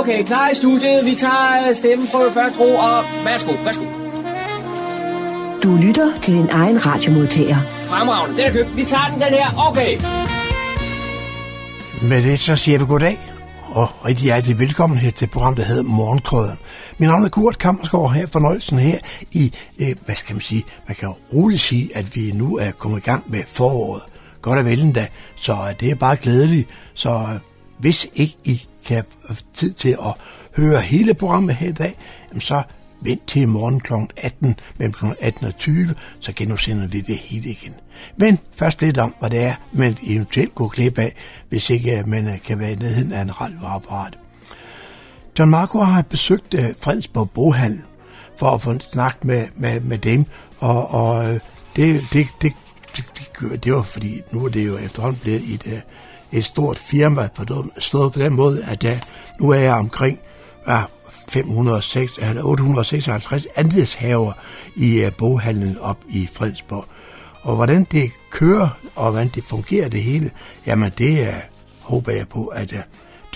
Okay, klar i studiet. Vi tager stemmeprøve først ro, og værsgo, værsgo. Du lytter til din egen radiomodtager. Fremragende, den er købt. Vi tager den, den her. Okay. Med det så siger vi goddag, og rigtig hjertelig velkommen her til programmet, der hedder Morgenkrøden. Min navn er Kurt Kammersgaard her, fornøjelsen her i, øh, hvad skal man sige, man kan roligt sige, at vi nu er kommet i gang med foråret. Godt og vel endda, så det er bare glædeligt. Så øh, hvis ikke I kan have tid til at høre hele programmet her i dag, så vent til i morgen kl. 18, mellem kl. 18 og 20, så genudsender vi det hele igen. Men først lidt om, hvad det er, man eventuelt går glip af, hvis ikke øh, man øh, kan være i nærheden af en radioapparat. John Marco har besøgt øh, Fredensborg Bohandel for at få en snak med, med, med dem, og, og det, det, det, det, det, det var fordi, nu er det jo efterhånden blevet et, et stort firma, på den, stået på den måde, at der, nu er jeg omkring ja, 506, eller 856 andelshaver i uh, boghandlen op i Fredsborg. Og hvordan det kører, og hvordan det fungerer det hele, jamen det uh, håber jeg på, at uh,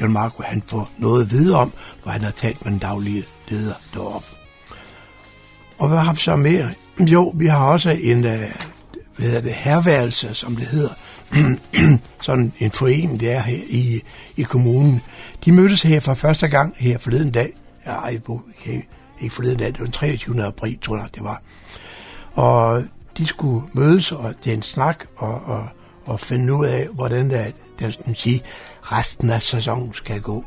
John Marco han får noget at vide om, hvor han har talt med den daglige leder deroppe. Og hvad har vi så mere? Jo, vi har også en, uh, hvad hedder det, herværelse, som det hedder, sådan en forening, der er her i, i kommunen. De mødtes her for første gang her forleden dag. Ja, ej, okay, ikke forleden dag, det var den 23. april, tror jeg, det var. Og de skulle mødes, og det er en snak, og, og, og finde ud af, hvordan der, der skal sige, resten af sæsonen skal gå.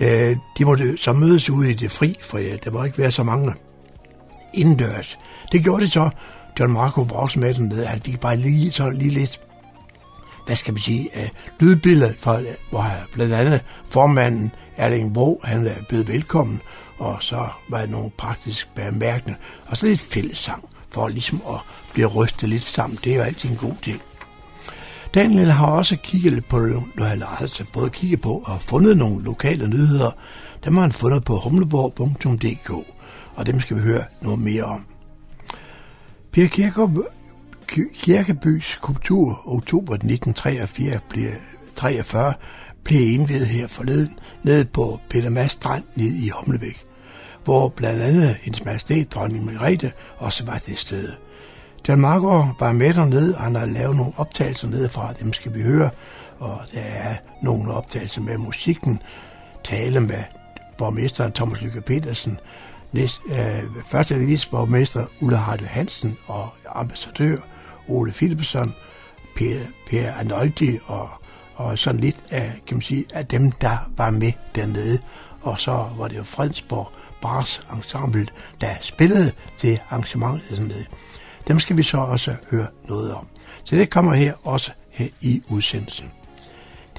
Øh, de måtte så mødes ude i det fri, for ja, der må ikke være så mange indendørs. Det gjorde det så. John Marco var også med dernede. Han fik bare lige, så lige lidt, hvad skal man sige, øh, lydbillede, for, hvor blandt andet formanden Erling Bo, han er blevet velkommen, og så var der nogle praktiske bemærkninger, og så lidt fællessang, for ligesom at blive rystet lidt sammen. Det er jo altid en god ting. Daniel har også kigget lidt på, eller altså både kigget på og fundet nogle lokale nyheder. Dem har han fundet på humleborg.dk, og dem skal vi høre noget mere om. Per Kirkegaard Kirkebys skulptur oktober 1943 blev, 43 blev indvidet her forleden nede på Peter Mads Strand ned i Humlebæk, hvor blandt andet hendes majestæt, dronning Margrethe, også var til stede. John Margaard var med dernede, og han har lavet nogle optagelser nedefra, dem skal vi høre, og der er nogle optagelser med musikken, tale med borgmesteren Thomas Lykke Petersen, næst, øh, første borgmester Ulla Hardy Hansen og ambassadør Ole Philipsen, Per, per Arnoldi og, og sådan lidt af, kan man sige, af dem, der var med dernede. Og så var det jo Fredensborg Bars Ensemble, der spillede til arrangementet dernede. Dem skal vi så også høre noget om. Så det kommer her også her i udsendelsen.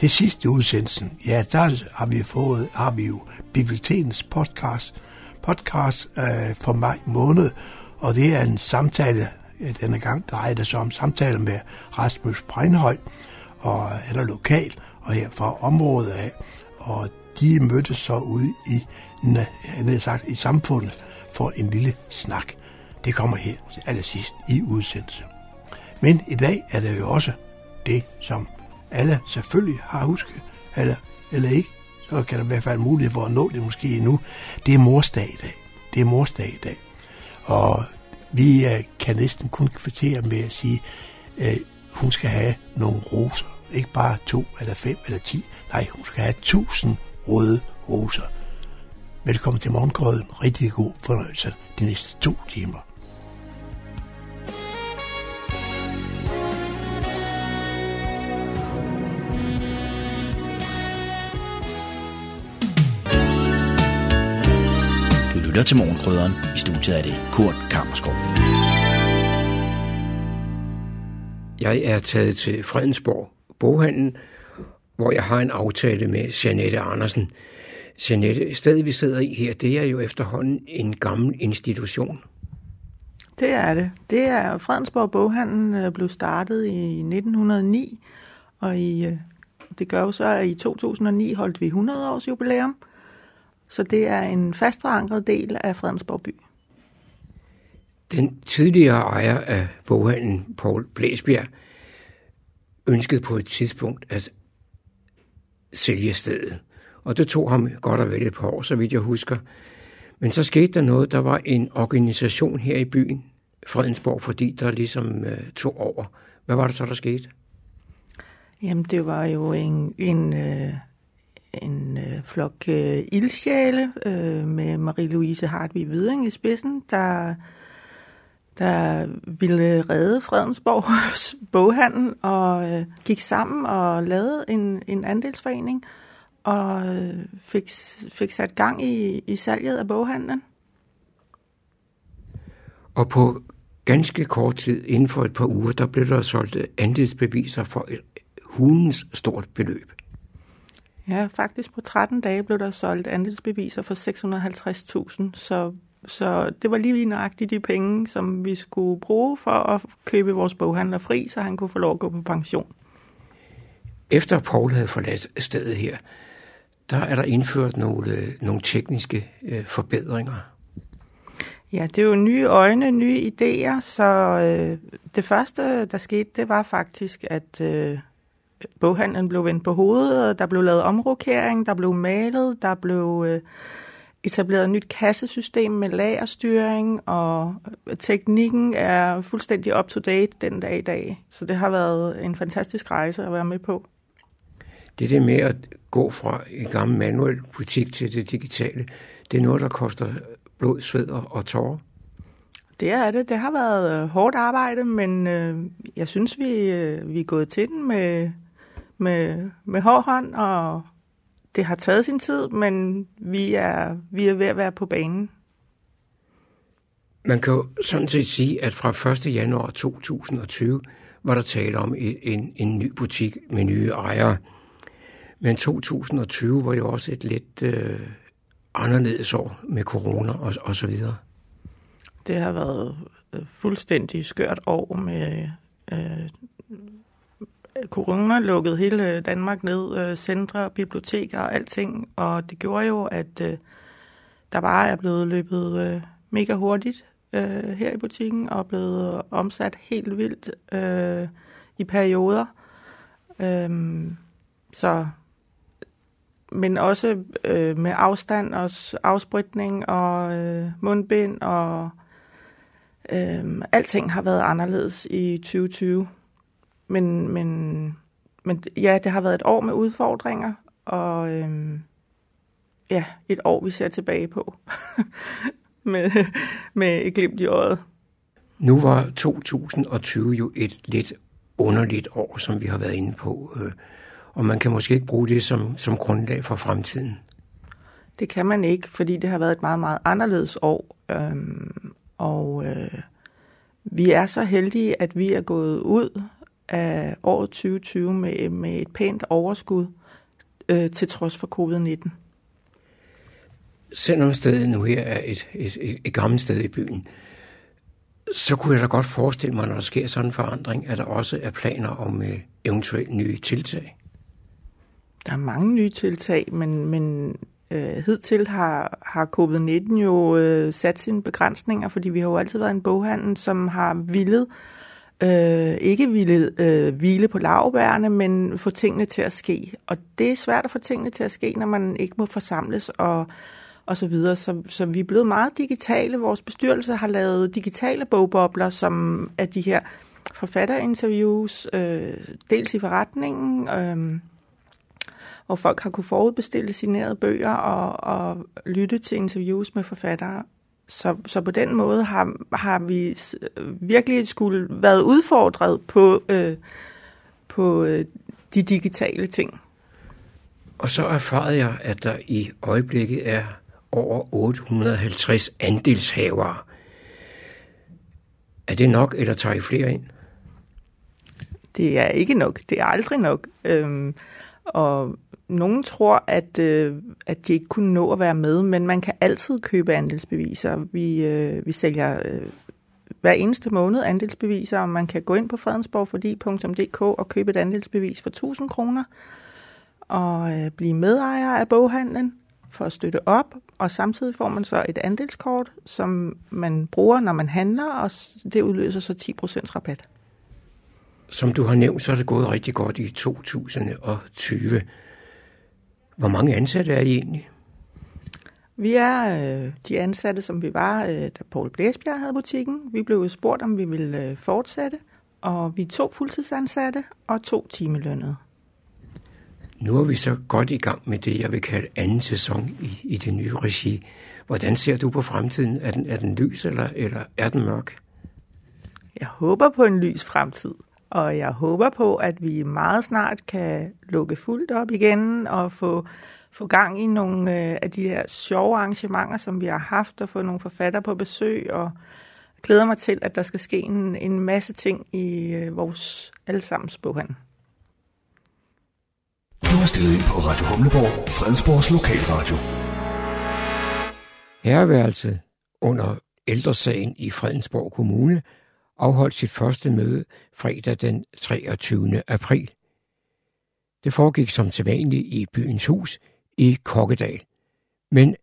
Det sidste udsendelsen, ja, der har vi fået, har vi jo bibliotekens podcast, podcast øh, for maj måned, og det er en samtale, Øh, denne gang drejer det sig om samtale med Rasmus Breinhøj, og han er lokal, og her fra området af, og de mødtes så ude i, han sagt, i samfundet for en lille snak. Det kommer her til allersidst i udsendelse. Men i dag er det jo også det, som alle selvfølgelig har husket, eller, eller ikke, så kan der i hvert fald mulighed for at nå det måske endnu. Det er morsdag i dag. Det er morsdag i dag. Og vi øh, kan næsten kun kvittere med at sige, at hun skal have nogle roser. Ikke bare to eller fem eller ti. Nej, hun skal have tusind røde roser. Velkommen til morgengrøden. Rigtig god fornøjelse de næste to timer. Lytter til Morgenkrydderen. I studiet er det Kurt Kammerskov. Jeg er taget til Fredensborg Boghandel, hvor jeg har en aftale med Janette Andersen. Janette, stedet vi sidder i her, det er jo efterhånden en gammel institution. Det er det. Det er Fredensborg Boghandel blev startet i 1909, og i, det gør jo så, at i 2009 holdt vi 100 års jubilæum. Så det er en fast forankret del af Fredensborg by. Den tidligere ejer af boghandlen, Paul Blæsbjerg, ønskede på et tidspunkt at sælge stedet. Og det tog ham godt og vel et par år, så vidt jeg husker. Men så skete der noget. Der var en organisation her i byen, Fredensborg, fordi der ligesom øh, tog over. Hvad var det så, der skete? Jamen, det var jo en, en, øh, en øh, flok øh, ildsjæle øh, med Marie-Louise Hartvig Viding i spidsen, der, der ville redde Fredensborgs boghandel og øh, gik sammen og lavede en, en andelsforening og øh, fik, fik sat gang i, i salget af boghandlen. Og på ganske kort tid, inden for et par uger, der blev der solgt andelsbeviser for et hundens stort beløb. Ja, faktisk på 13 dage blev der solgt andelsbeviser for 650.000, så, så det var lige nøjagtigt de penge, som vi skulle bruge for at købe vores boghandler fri, så han kunne få lov at gå på pension. Efter Paul havde forladt stedet her, der er der indført nogle, nogle tekniske øh, forbedringer. Ja, det er jo nye øjne, nye idéer, så øh, det første, der skete, det var faktisk, at øh, boghandlen blev vendt på hovedet, der blev lavet omrokering, der blev malet, der blev øh, etableret et nyt kassesystem med lagerstyring, og teknikken er fuldstændig up-to-date den dag i dag. Så det har været en fantastisk rejse at være med på. Det der med at gå fra en gammel manuel butik til det digitale, det er noget, der koster blod, sved og tårer. Det er det. Det har været øh, hårdt arbejde, men øh, jeg synes, vi, øh, vi er gået til den med, med, med hård hånd, og det har taget sin tid, men vi er, vi er ved at være på banen. Man kan jo sådan set sige, at fra 1. januar 2020 var der tale om en, en ny butik med nye ejere. Men 2020 var jo også et lidt øh, anderledes år med corona og, og så videre. Det har været fuldstændig skørt år med øh, corona lukkede hele øh, Danmark ned, øh, centre, biblioteker og alting, og det gjorde jo, at øh, der bare er blevet løbet mega hurtigt her i butikken, og blevet omsat helt vildt i perioder. Øhm, så men også øh, med afstand og afspritning og øh, mundbind og øh, alting har været anderledes i 2020. Men, men, men ja, det har været et år med udfordringer, og øhm, ja, et år, vi ser tilbage på med, med et glimt i øjet. Nu var 2020 jo et lidt underligt år, som vi har været inde på, øh, og man kan måske ikke bruge det som, som grundlag for fremtiden. Det kan man ikke, fordi det har været et meget, meget anderledes år, øhm, og øh, vi er så heldige, at vi er gået ud af året 2020 med, med et pænt overskud øh, til trods for covid-19. Selvom stedet nu her er et, et, et, et gammelt sted i byen, så kunne jeg da godt forestille mig, når der sker sådan en forandring, at der også er planer om øh, eventuelt nye tiltag. Der er mange nye tiltag, men, men øh, hidtil har, har covid-19 jo øh, sat sine begrænsninger, fordi vi har jo altid været en boghandel, som har villet øh, øh, ikke ville øh, hvile på lavbærene, men få tingene til at ske. Og det er svært at få tingene til at ske, når man ikke må forsamles og, og så videre. Så, så vi er blevet meget digitale. Vores bestyrelse har lavet digitale bogbobler, som er de her forfatterinterviews, øh, dels i forretningen, øh, hvor folk har kunne forudbestille signerede bøger og, og lytte til interviews med forfattere. Så, så på den måde har, har vi virkelig skulle været udfordret på, øh, på øh, de digitale ting. Og så erfarede jeg, at der i øjeblikket er over 850 andelshavere. Er det nok, eller tager I flere ind? Det er ikke nok. Det er aldrig nok. Øhm, og nogen tror, at, øh, at de ikke kunne nå at være med, men man kan altid købe andelsbeviser. Vi, øh, vi sælger øh, hver eneste måned andelsbeviser, og man kan gå ind på fredensborgfordi.dk og købe et andelsbevis for 1000 kroner og øh, blive medejer af boghandlen for at støtte op, og samtidig får man så et andelskort, som man bruger, når man handler, og det udløser så 10% rabat. Som du har nævnt, så er det gået rigtig godt i 2020. Hvor mange ansatte er I egentlig? Vi er øh, de ansatte, som vi var, øh, da Paul Blæsbjerg havde butikken. Vi blev spurgt, om vi ville øh, fortsætte, og vi er to fuldtidsansatte og to timelønnede. Nu er vi så godt i gang med det, jeg vil kalde anden sæson i, i det nye regi. Hvordan ser du på fremtiden? Er den, er den lys, eller, eller er den mørk? Jeg håber på en lys fremtid, og jeg håber på, at vi meget snart kan lukke fuldt op igen og få, få gang i nogle øh, af de her sjove arrangementer, som vi har haft, og få nogle forfatter på besøg, og glæder mig til, at der skal ske en, en masse ting i øh, vores allesammens boghandel. Du har stillet ind på Radio Humleborg, Fredensborgs lokalradio. Herreværelset under ældresagen i Fredensborg Kommune afholdt sit første møde fredag den 23. april. Det foregik som sædvanligt i byens hus i Kokkedal. Men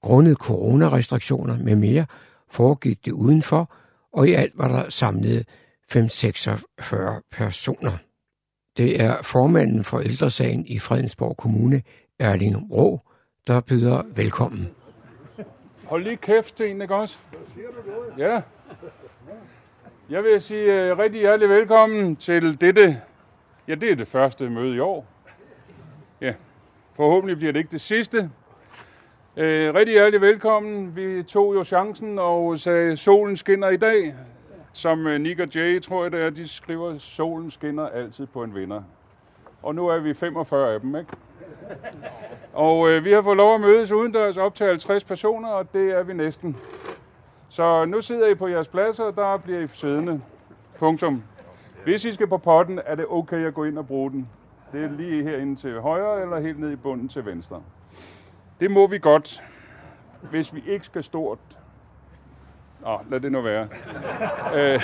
grundet coronarestriktioner med mere foregik det udenfor, og i alt var der samlet 546 personer. Det er formanden for ældresagen i Fredensborg Kommune, Erling Rå, der byder velkommen. Hold lige kæft til en, ikke også? Ja. Jeg vil sige uh, rigtig hjertelig velkommen til dette, ja det er det første møde i år. Ja, forhåbentlig bliver det ikke det sidste. Uh, rigtig hjertelig velkommen. Vi tog jo chancen og sagde, solen skinner i dag. Som uh, Nick og Jay, tror jeg det er, de skriver, solen skinner altid på en vinder. Og nu er vi 45 af dem, ikke? Og øh, vi har fået lov at mødes udendørs op til 50 personer, og det er vi næsten. Så nu sidder I på jeres pladser, og der bliver I siddende. Punktum. Hvis I skal på potten, er det okay at gå ind og bruge den. Det er lige herinde til højre, eller helt ned i bunden til venstre. Det må vi godt, hvis vi ikke skal stort. Nå, lad det nu være. øh,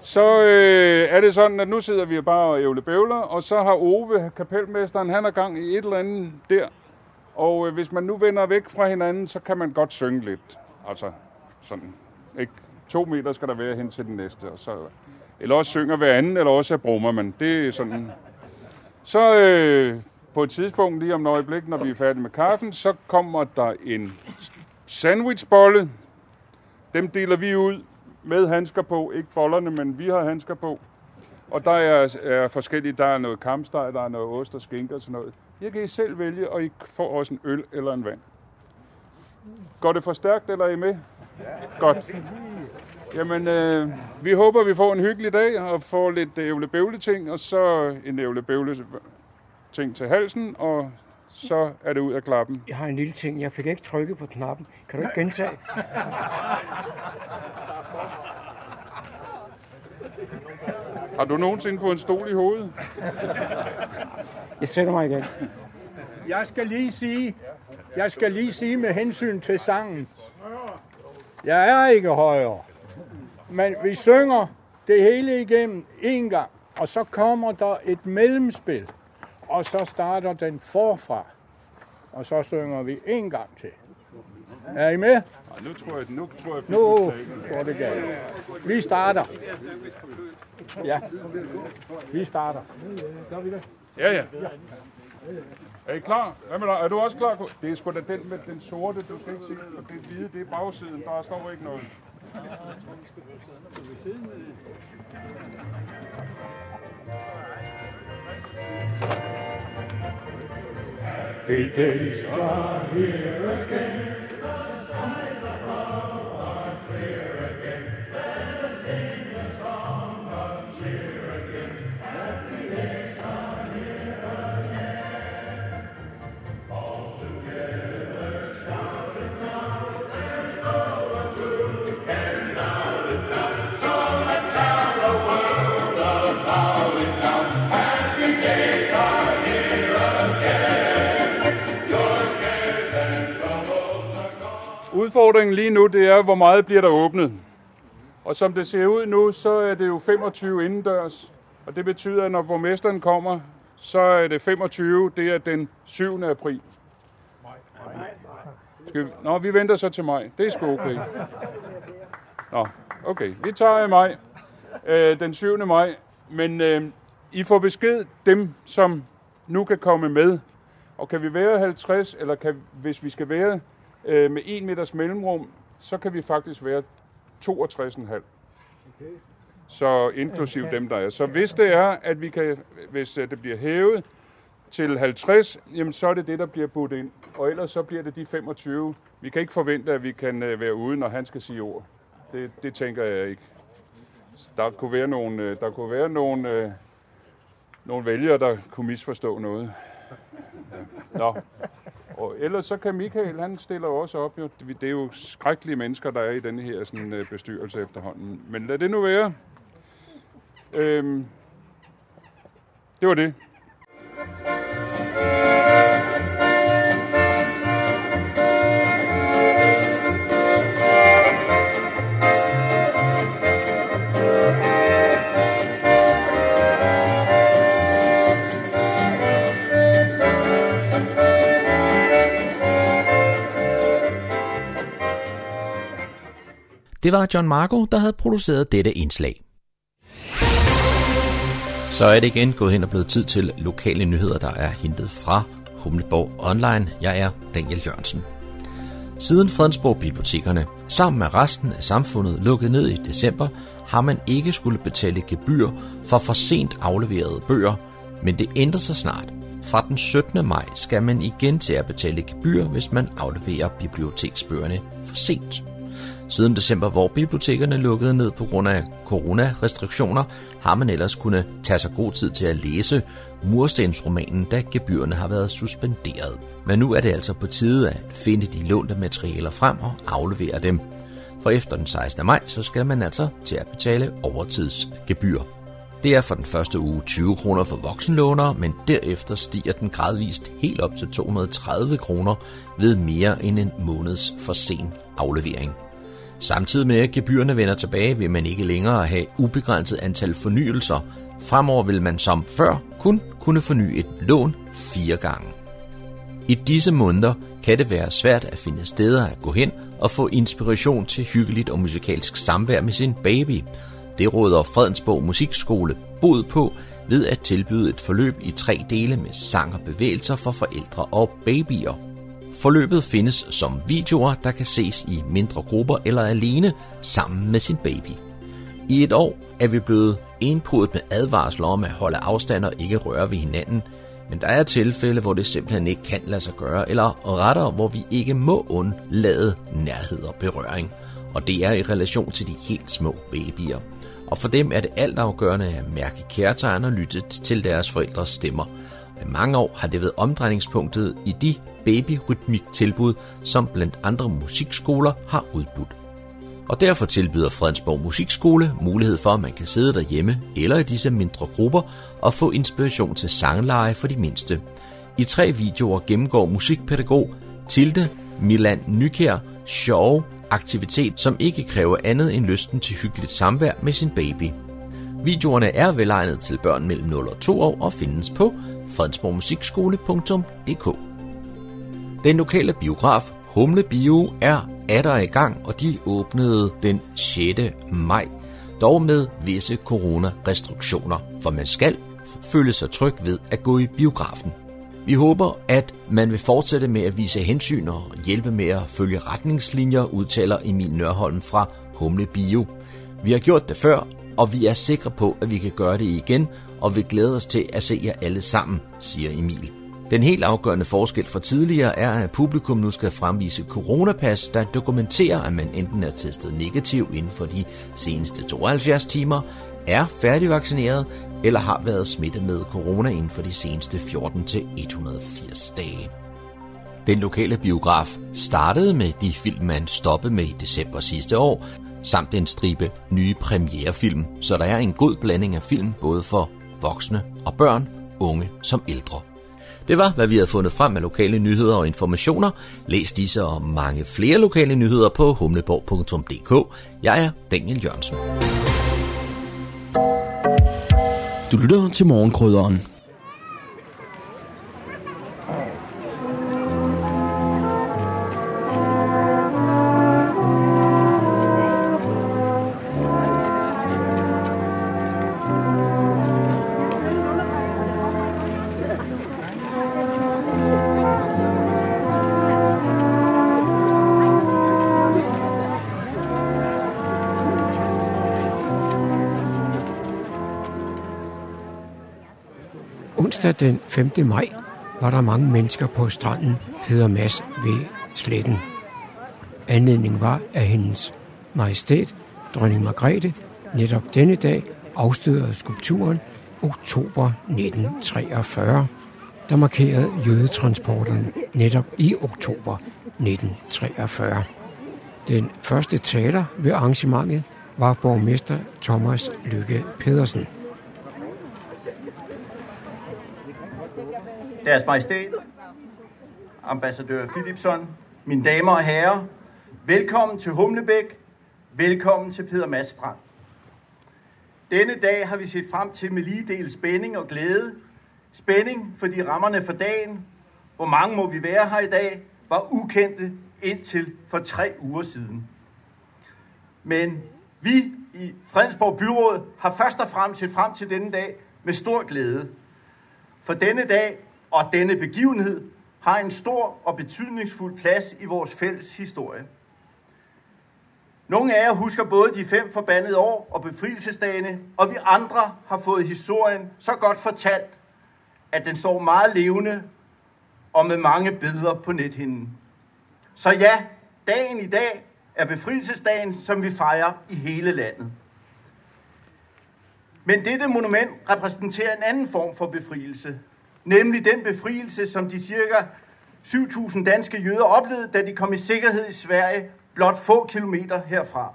så øh, er det sådan, at nu sidder vi bare og ævle bævler, og så har Ove, kapelmesteren, han er gang i et eller andet der. Og øh, hvis man nu vender væk fra hinanden, så kan man godt synge lidt. Altså sådan, ikke? To meter skal der være hen til den næste. Og så, eller også synger hver anden, eller også brummer man. Det er sådan. Så øh, på et tidspunkt, lige om et øjeblik, når vi er færdige med kaffen, så kommer der en sandwichbolle. Dem deler vi ud med handsker på. Ikke bollerne, men vi har handsker på. Og der er, er forskellige. Der er noget kamsteg, der er noget ost og skinke og sådan noget. Jeg kan I selv vælge, og I får også en øl eller en vand. Går det for stærkt, eller er I med? Ja. Godt. Jamen, øh, vi håber, vi får en hyggelig dag og får lidt ævle ting, og så en ævle ting til halsen, og så er det ud af klappen. Jeg har en lille ting. Jeg fik ikke trykket på knappen. Kan du ikke gentage? Har du nogensinde fået en stol i hovedet? Jeg sætter mig igen. Jeg skal lige sige, jeg skal lige sige med hensyn til sangen. Jeg er ikke højere. Men vi synger det hele igennem en gang, og så kommer der et mellemspil, og så starter den forfra, og så synger vi en gang til. Er I med? Ja, nu tror jeg, nu tror jeg, nu går det galt. Vi starter. Ja, vi starter. Gør vi det? Ja, ja. Er I klar? Hvad med dig? Er du også klar? Det er sgu da den med den sorte, du skal ikke se. Og det hvide, det er bagsiden. Der står ikke noget. Eight days are here again. Udfordringen lige nu, det er, hvor meget bliver der åbnet. Og som det ser ud nu, så er det jo 25 indendørs. Og det betyder, at når borgmesteren kommer, så er det 25, det er den 7. april. Skal vi? Nå, vi venter så til maj. Det er sgu okay. Nå, okay. Vi tager i maj. Øh, den 7. maj. Men øh, I får besked, dem som nu kan komme med, Og kan vi være 50, eller kan, hvis vi skal være øh, med 1 meters mellemrum, så kan vi faktisk være 62,5. Okay. Så inklusiv okay. dem, der er. Så hvis det er, at vi kan, hvis øh, det bliver hævet til 50, jamen så er det det, der bliver budt ind. Og ellers så bliver det de 25. Vi kan ikke forvente, at vi kan øh, være ude, når han skal sige ord. Det, det tænker jeg ikke. Der kunne være nogle, øh, der kunne være nogle, nogle vælgere, der kunne misforstå noget. Ja. Nå. Og ellers så kan Michael, han stiller også op. Jo. Det er jo skrækkelige mennesker, der er i den her sådan, øh, bestyrelse efterhånden. Men lad det nu være. Øhm, det var det. Det var John Marco, der havde produceret dette indslag. Så er det igen gået hen og blevet tid til lokale nyheder, der er hentet fra Humleborg Online. Jeg er Daniel Jørgensen. Siden Fredensborg Bibliotekerne sammen med resten af samfundet lukkede ned i december, har man ikke skulle betale gebyr for for sent afleverede bøger, men det ændrer sig snart. Fra den 17. maj skal man igen til at betale gebyr, hvis man afleverer biblioteksbøgerne for sent. Siden december, hvor bibliotekerne lukkede ned på grund af coronarestriktioner, har man ellers kunnet tage sig god tid til at læse murstensromanen, da gebyrerne har været suspenderet. Men nu er det altså på tide at finde de lånte materialer frem og aflevere dem. For efter den 16. maj, så skal man altså til at betale overtidsgebyr. Det er for den første uge 20 kroner for voksenlånere, men derefter stiger den gradvist helt op til 230 kroner ved mere end en måneds for sen aflevering. Samtidig med at gebyrene vender tilbage, vil man ikke længere have ubegrænset antal fornyelser. Fremover vil man som før kun kunne forny et lån fire gange. I disse måneder kan det være svært at finde steder at gå hen og få inspiration til hyggeligt og musikalsk samvær med sin baby. Det råder Fredensborg Musikskole bod på ved at tilbyde et forløb i tre dele med sang og bevægelser for forældre og babyer. Forløbet findes som videoer, der kan ses i mindre grupper eller alene sammen med sin baby. I et år er vi blevet indpodet med advarsler om at holde afstand og ikke røre ved hinanden, men der er tilfælde, hvor det simpelthen ikke kan lade sig gøre, eller rettere, hvor vi ikke må undlade nærhed og berøring. Og det er i relation til de helt små babyer. Og for dem er det altafgørende at mærke kærtegn og lytte til deres forældres stemmer – med mange år har det været omdrejningspunktet i de babyrytmiktilbud, som blandt andre musikskoler har udbudt. Og derfor tilbyder Fredensborg Musikskole mulighed for, at man kan sidde derhjemme eller i disse mindre grupper og få inspiration til sangleje for de mindste. I tre videoer gennemgår musikpædagog Tilde Milan Nykær sjove aktivitet, som ikke kræver andet end lysten til hyggeligt samvær med sin baby. Videoerne er velegnet til børn mellem 0 og 2 år og findes på fredensborgmusikskole.dk Den lokale biograf Humle Bio er atter i gang, og de åbnede den 6. maj, dog med visse coronarestriktioner, for man skal føle sig tryg ved at gå i biografen. Vi håber, at man vil fortsætte med at vise hensyn og hjælpe med at følge retningslinjer, udtaler Emil Nørholm fra Humle Bio. Vi har gjort det før, og vi er sikre på, at vi kan gøre det igen, og vi glæder os til at se jer alle sammen, siger Emil. Den helt afgørende forskel fra tidligere er, at publikum nu skal fremvise coronapas, der dokumenterer, at man enten er testet negativ inden for de seneste 72 timer, er færdigvaccineret eller har været smittet med corona inden for de seneste 14-180 dage. Den lokale biograf startede med de film, man stoppede med i december sidste år, samt en stribe nye premierefilm, så der er en god blanding af film både for voksne og børn, unge som ældre. Det var, hvad vi havde fundet frem af lokale nyheder og informationer. Læs disse og mange flere lokale nyheder på humleborg.dk. Jeg er Daniel Jørgensen. Du lytter til morgenkrydderen Onsdag den 5. maj var der mange mennesker på stranden Peder Mads ved sletten. Anledningen var, at hendes majestæt, dronning Margrethe, netop denne dag afstødede skulpturen oktober 1943, der markerede jødetransporterne netop i oktober 1943. Den første taler ved arrangementet var borgmester Thomas Lykke Pedersen. Deres Majestæt, ambassadør Philipson, mine damer og herrer, velkommen til Humlebæk, velkommen til Peter Mads Strand. Denne dag har vi set frem til med lige del spænding og glæde. Spænding, fordi rammerne for dagen, hvor mange må vi være her i dag, var ukendte indtil for tre uger siden. Men vi i Fredensborg Byråd har først og fremmest set frem til denne dag med stor glæde. For denne dag og denne begivenhed har en stor og betydningsfuld plads i vores fælles historie. Nogle af jer husker både de fem forbandede år og befrielsesdagene, og vi andre har fået historien så godt fortalt, at den står meget levende og med mange billeder på nethinden. Så ja, dagen i dag er befrielsesdagen, som vi fejrer i hele landet. Men dette monument repræsenterer en anden form for befrielse, nemlig den befrielse, som de cirka 7.000 danske jøder oplevede, da de kom i sikkerhed i Sverige blot få kilometer herfra.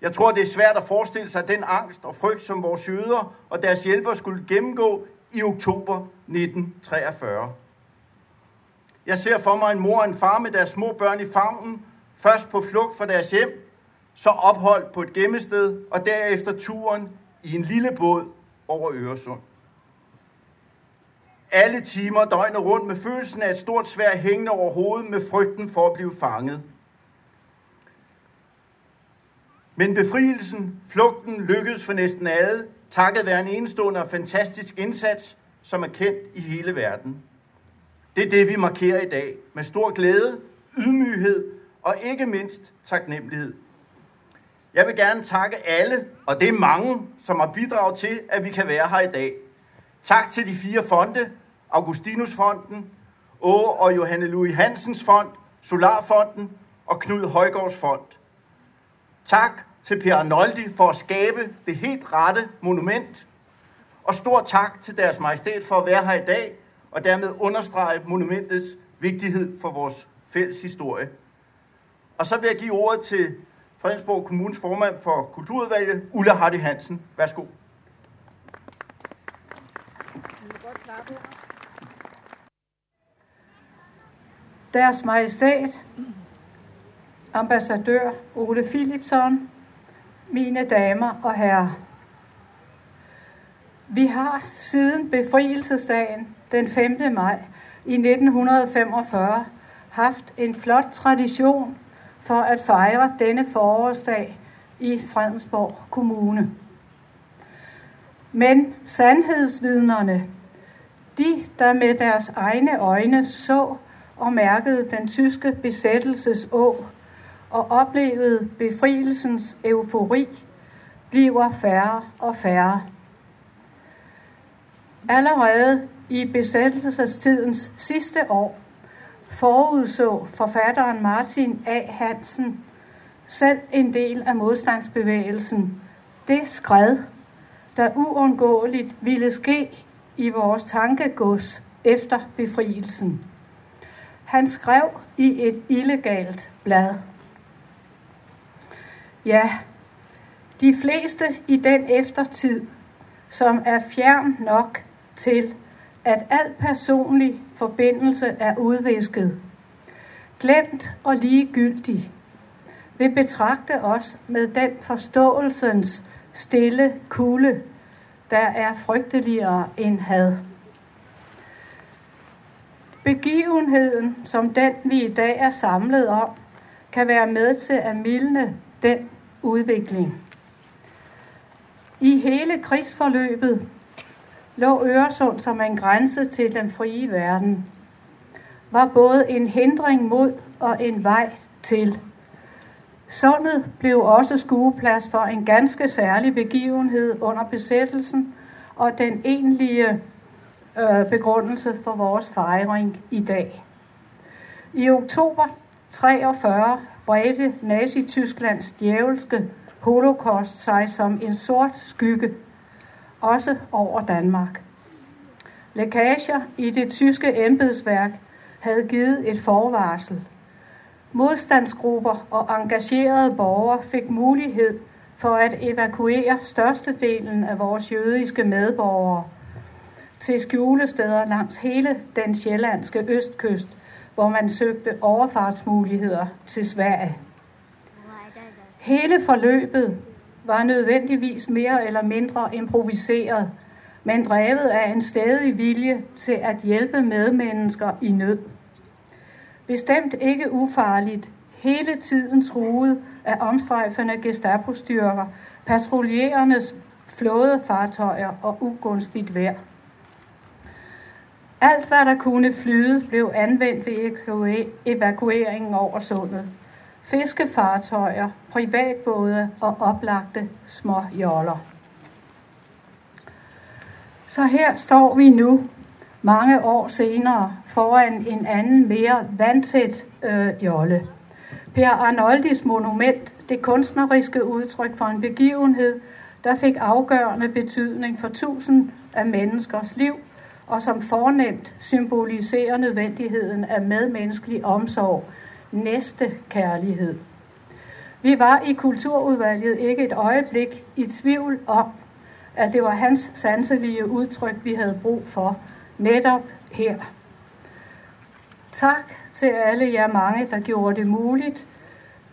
Jeg tror, det er svært at forestille sig den angst og frygt, som vores jøder og deres hjælpere skulle gennemgå i oktober 1943. Jeg ser for mig en mor og en far med deres små børn i favnen, først på flugt fra deres hjem, så ophold på et gemmested, og derefter turen i en lille båd over Øresund. Alle timer døgnet rundt med følelsen af et stort svær hængende over hovedet med frygten for at blive fanget. Men befrielsen, flugten lykkedes for næsten alle, takket være en enestående og fantastisk indsats, som er kendt i hele verden. Det er det, vi markerer i dag, med stor glæde, ydmyghed og ikke mindst taknemmelighed. Jeg vil gerne takke alle, og det er mange, som har bidraget til, at vi kan være her i dag. Tak til de fire fonde, Augustinusfonden, Åge og Johanne Louis Hansens fond, Solarfonden og Knud Højgaards fond. Tak til Per Arnoldi for at skabe det helt rette monument. Og stor tak til deres majestæt for at være her i dag, og dermed understrege monumentets vigtighed for vores fælles historie. Og så vil jeg give ordet til Fredensborg Kommunes formand for Kulturudvalget, Ulla Hardy Hansen. Værsgo. Deres Majestæt, ambassadør Ole Philipson, mine damer og herrer. Vi har siden befrielsesdagen den 5. maj i 1945 haft en flot tradition for at fejre denne forårsdag i Fredensborg Kommune. Men sandhedsvidnerne, de der med deres egne øjne så og mærkede den tyske besættelses å og oplevede befrielsens eufori, bliver færre og færre. Allerede i besættelsestidens sidste år forudså forfatteren Martin A. Hansen, selv en del af modstandsbevægelsen, det skred, der uundgåeligt ville ske i vores tankegods efter befrielsen. Han skrev i et illegalt blad. Ja, de fleste i den eftertid, som er fjern nok til, at al personlig forbindelse er udvisket, glemt og ligegyldig, vil betragte os med den forståelsens stille kulde, der er frygteligere end had. Begivenheden, som den vi i dag er samlet om, kan være med til at mildne den udvikling. I hele krigsforløbet lå Øresund som en grænse til den frie verden, var både en hindring mod og en vej til. Sundet blev også skueplads for en ganske særlig begivenhed under besættelsen og den egentlige øh, begrundelse for vores fejring i dag. I oktober 43 bredte Nazi-Tysklands djævelske holocaust sig som en sort skygge, også over Danmark. Lækager i det tyske embedsværk havde givet et forvarsel. Modstandsgrupper og engagerede borgere fik mulighed for at evakuere størstedelen af vores jødiske medborgere til skjulesteder langs hele den sjællandske østkyst, hvor man søgte overfartsmuligheder til Sverige. Hele forløbet var nødvendigvis mere eller mindre improviseret, men drevet af en stadig vilje til at hjælpe medmennesker i nød. Bestemt ikke ufarligt, hele tiden truet af omstrejfende Gestapo-styrker, patruljerendes flådefartøjer og ugunstigt vejr. Alt, hvad der kunne flyde, blev anvendt ved evakueringen over sundet. Fiskefartøjer, privatbåde og oplagte små joller. Så her står vi nu, mange år senere, foran en anden mere vandtæt øh, jolle. Per Arnoldis monument, det kunstneriske udtryk for en begivenhed, der fik afgørende betydning for tusind af menneskers liv, og som fornemt symboliserer nødvendigheden af medmenneskelig omsorg, næste kærlighed. Vi var i kulturudvalget ikke et øjeblik i tvivl om, at det var hans sanselige udtryk, vi havde brug for, netop her. Tak til alle jer mange, der gjorde det muligt.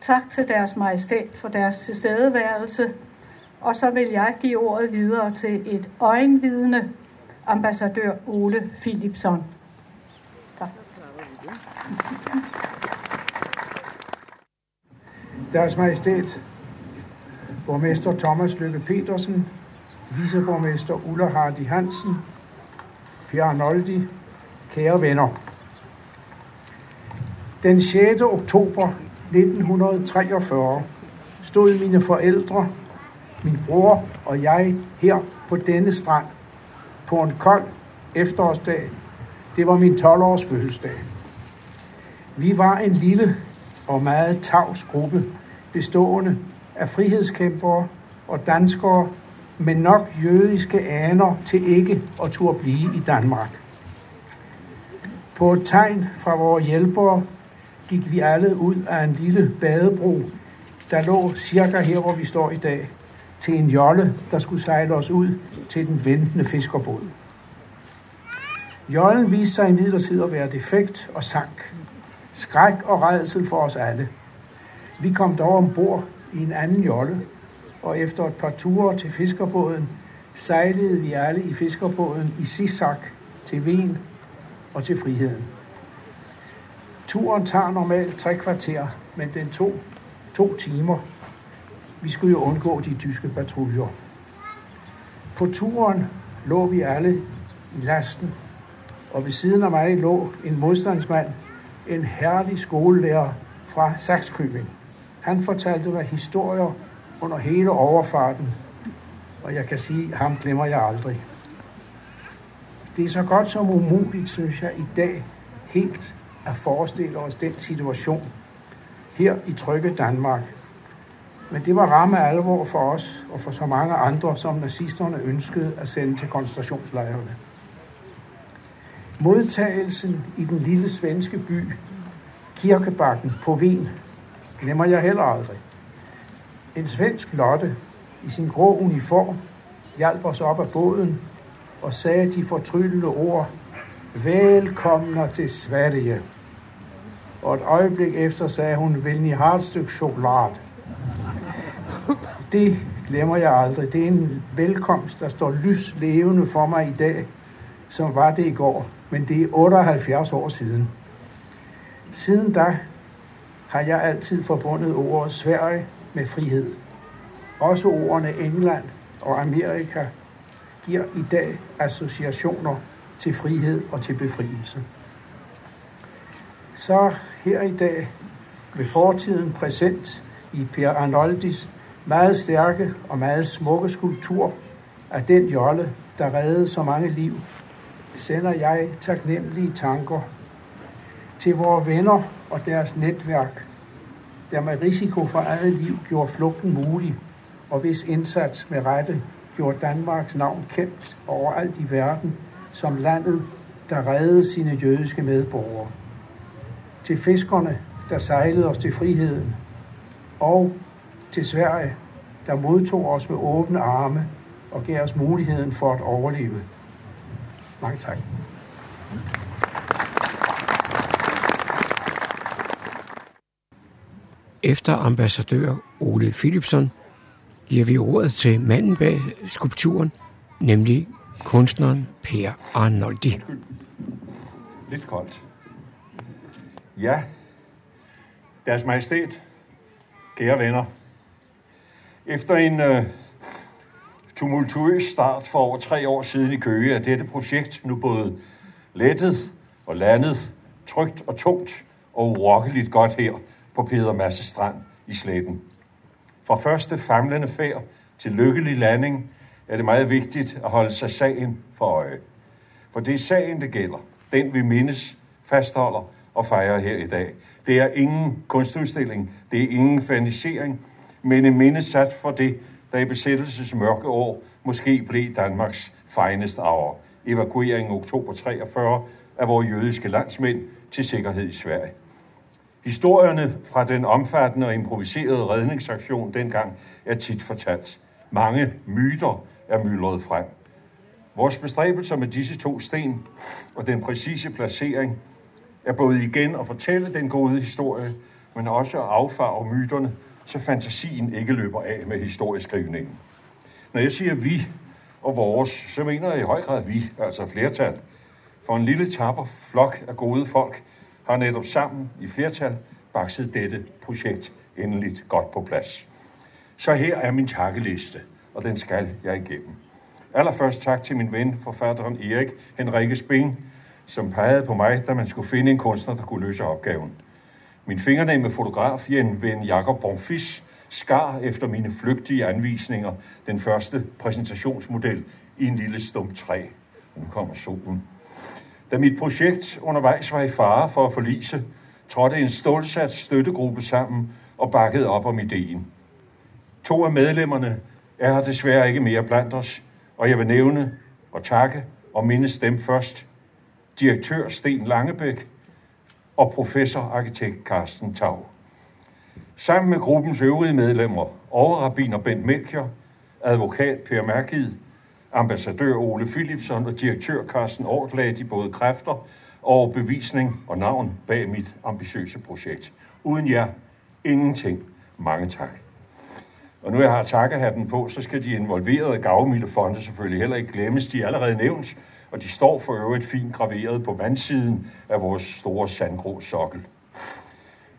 Tak til deres majestæt for deres tilstedeværelse. Og så vil jeg give ordet videre til et øjenvidne, ambassadør Ole Philipson. Tak. Deres Majestæt, borgmester Thomas Lykke Petersen, viceborgmester Ulla Hardy Hansen, Per Arnoldi, kære venner. Den 6. oktober 1943 stod mine forældre, min bror og jeg her på denne strand på en kold efterårsdag. Det var min 12-års fødselsdag. Vi var en lille og meget tavs gruppe, bestående af frihedskæmpere og danskere med nok jødiske aner til ikke at turde blive i Danmark. På et tegn fra vores hjælpere gik vi alle ud af en lille badebro, der lå cirka her, hvor vi står i dag, til en jolle, der skulle sejle os ud til den ventende fiskerbåd. Jollen viste sig i imidlertid at være defekt og sank. Skræk og redsel for os alle. Vi kom dog ombord i en anden jolle, og efter et par ture til fiskerbåden, sejlede vi alle i fiskerbåden i Sisak til Wien og til friheden. Turen tager normalt tre kvarter, men den tog to timer. Vi skulle jo undgå de tyske patruljer. På turen lå vi alle i lasten, og ved siden af mig lå en modstandsmand, en herlig skolelærer fra Saxkøbing. Han fortalte mig historier under hele overfarten, og jeg kan sige, ham glemmer jeg aldrig. Det er så godt som umuligt, synes jeg, i dag helt at forestille os den situation her i trygge Danmark. Men det var ramme alvor for os og for så mange andre, som nazisterne ønskede at sende til koncentrationslejrene. Modtagelsen i den lille svenske by Kirkebakken på Wien glemmer jeg heller aldrig. En svensk lotte i sin grå uniform hjalp os op af båden og sagde de fortryllende ord, Velkommen til Sverige. Og et øjeblik efter sagde hun, vil ni have et stykke chokolade? Det glemmer jeg aldrig. Det er en velkomst, der står lys levende for mig i dag, som var det i går. Men det er 78 år siden. Siden da har jeg altid forbundet ordet Sverige med frihed. Også ordene England og Amerika giver i dag associationer til frihed og til befrielse. Så her i dag med fortiden præsent i Per Arnoldis meget stærke og meget smukke skulptur af den jolle, der reddede så mange liv sender jeg taknemmelige tanker til vores venner og deres netværk, der med risiko for eget liv gjorde flugten mulig, og hvis indsats med rette gjorde Danmarks navn kendt overalt i verden som landet, der reddede sine jødiske medborgere. Til fiskerne, der sejlede os til friheden, og til Sverige, der modtog os med åbne arme og gav os muligheden for at overleve. Mange tak. Efter ambassadør Ole Philipsen giver vi ordet til manden bag skulpturen, nemlig kunstneren Per Arnoldi. Lidt koldt. Ja, deres majestæt, kære venner. Efter en øh, tumultuøs start for over tre år siden i Køge, er dette projekt nu både lettet og landet trygt og tungt og urokkeligt godt her på Peder Masse Strand i Sletten. Fra første famlende færd til lykkelig landing er det meget vigtigt at holde sig sagen for øje. For det er sagen, det gælder. Den vi mindes, fastholder og fejrer her i dag. Det er ingen kunstudstilling, det er ingen fanisering, men en mindesat for det, der i besættelses mørke år måske blev Danmarks finest hour. Evakueringen oktober 43 af vores jødiske landsmænd til sikkerhed i Sverige. Historierne fra den omfattende og improviserede redningsaktion dengang er tit fortalt. Mange myter er myldret frem. Vores bestræbelser med disse to sten og den præcise placering er både igen at fortælle den gode historie, men også at affarve myterne, så fantasien ikke løber af med historieskrivningen. Når jeg siger vi og vores, så mener jeg i høj grad vi, altså flertal. For en lille tapper flok af gode folk har netop sammen i flertal bakset dette projekt endeligt godt på plads. Så her er min takkeliste, og den skal jeg igennem. Allerførst tak til min ven, forfatteren Erik Henrikke Sping, som pegede på mig, da man skulle finde en kunstner, der kunne løse opgaven. Min fingernemme fotograf, Jen ven Jakob Bonfis, skar efter mine flygtige anvisninger den første præsentationsmodel i en lille stump træ. Nu kommer solen. Da mit projekt undervejs var i fare for at forlise, trådte en stålsat støttegruppe sammen og bakkede op om ideen. To af medlemmerne er her desværre ikke mere blandt os, og jeg vil nævne og takke og mindes dem først. Direktør Sten Langebæk og professor arkitekt Carsten Tau. Sammen med gruppens øvrige medlemmer, overrabiner Bent Melchior, advokat Per Mærkid, ambassadør Ole Philipson og direktør Carsten Ort lagde de både kræfter og bevisning og navn bag mit ambitiøse projekt. Uden jer, ingenting. Mange tak. Og nu jeg har takkehatten på, så skal de involverede gavmilde fonde selvfølgelig heller ikke glemmes. De er allerede nævnt, og de står for øvrigt fint graveret på vandsiden af vores store sandgrå sokkel.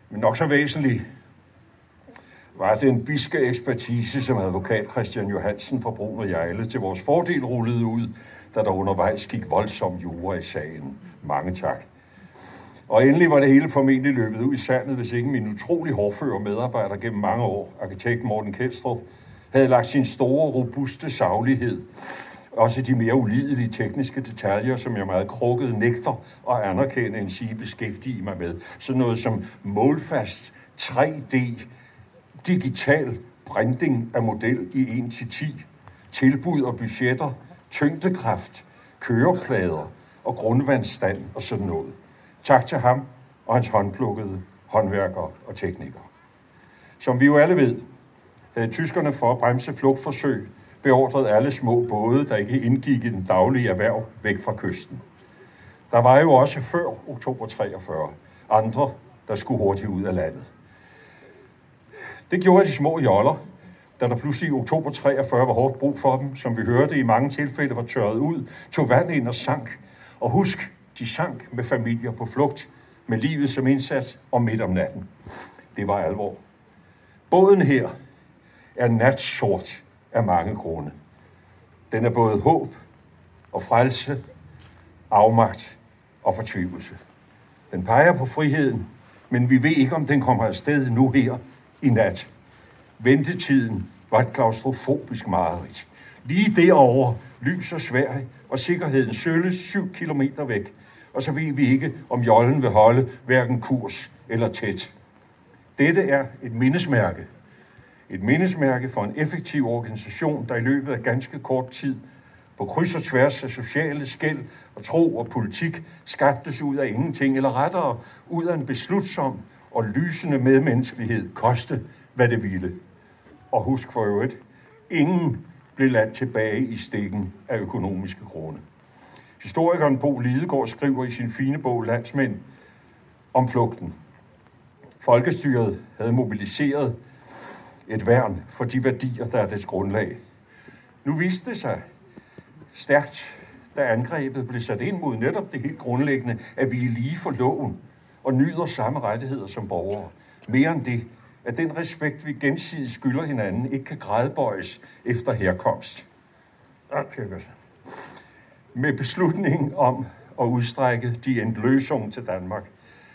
Men nok så væsentligt var den biske ekspertise, som advokat Christian Johansen fra Brun og Jejle til vores fordel rullede ud, da der undervejs gik voldsom jura i sagen. Mange tak. Og endelig var det hele formentlig løbet ud i sandet, hvis ikke min utrolig hårdføre medarbejder gennem mange år, arkitekt Morten Kjeldstrup, havde lagt sin store, robuste saglighed, også de mere ulidelige tekniske detaljer, som jeg meget krukket nægter at anerkende en sige beskæftige mig med. Sådan noget som målfast 3D digital printing af model i 1-10, tilbud og budgetter, tyngdekraft, køreplader og grundvandsstand og sådan noget. Tak til ham og hans håndplukkede håndværkere og teknikere. Som vi jo alle ved, havde tyskerne for at bremse flugtforsøg beordret alle små både, der ikke indgik i den daglige erhverv, væk fra kysten. Der var jo også før oktober 43 andre, der skulle hurtigt ud af landet. Det gjorde de små joller, da der pludselig i oktober 43 var hårdt brug for dem, som vi hørte i mange tilfælde var tørret ud, tog vand ind og sank. Og husk, de sank med familier på flugt, med livet som indsats og midt om natten. Det var alvor. Båden her er natsort af mange grunde. Den er både håb og frelse, afmagt og fortvivlelse. Den peger på friheden, men vi ved ikke, om den kommer afsted nu her i nat. Ventetiden var et klaustrofobisk mareridt. Lige derovre lyser Sverige, og sikkerheden sølle syv kilometer væk. Og så ved vi ikke, om jollen vil holde hverken kurs eller tæt. Dette er et mindesmærke. Et mindesmærke for en effektiv organisation, der i løbet af ganske kort tid på kryds og tværs af sociale skæld og tro og politik skabtes ud af ingenting, eller rettere ud af en beslutsom og lysende medmenneskelighed, koste hvad det ville. Og husk for øvrigt, ingen blev ladt tilbage i stikken af økonomiske grunde. Historikeren Bo Lidegaard skriver i sin fine bog Landsmænd om flugten. Folkestyret havde mobiliseret et værn for de værdier, der er dets grundlag. Nu viste det sig stærkt, da angrebet blev sat ind mod netop det helt grundlæggende, at vi er lige for loven og nyder samme rettigheder som borgere. Mere end det, at den respekt, vi gensidigt skylder hinanden, ikke kan gradbøjes efter herkomst. Ah, Med beslutningen om at udstrække de endløsung til Danmark,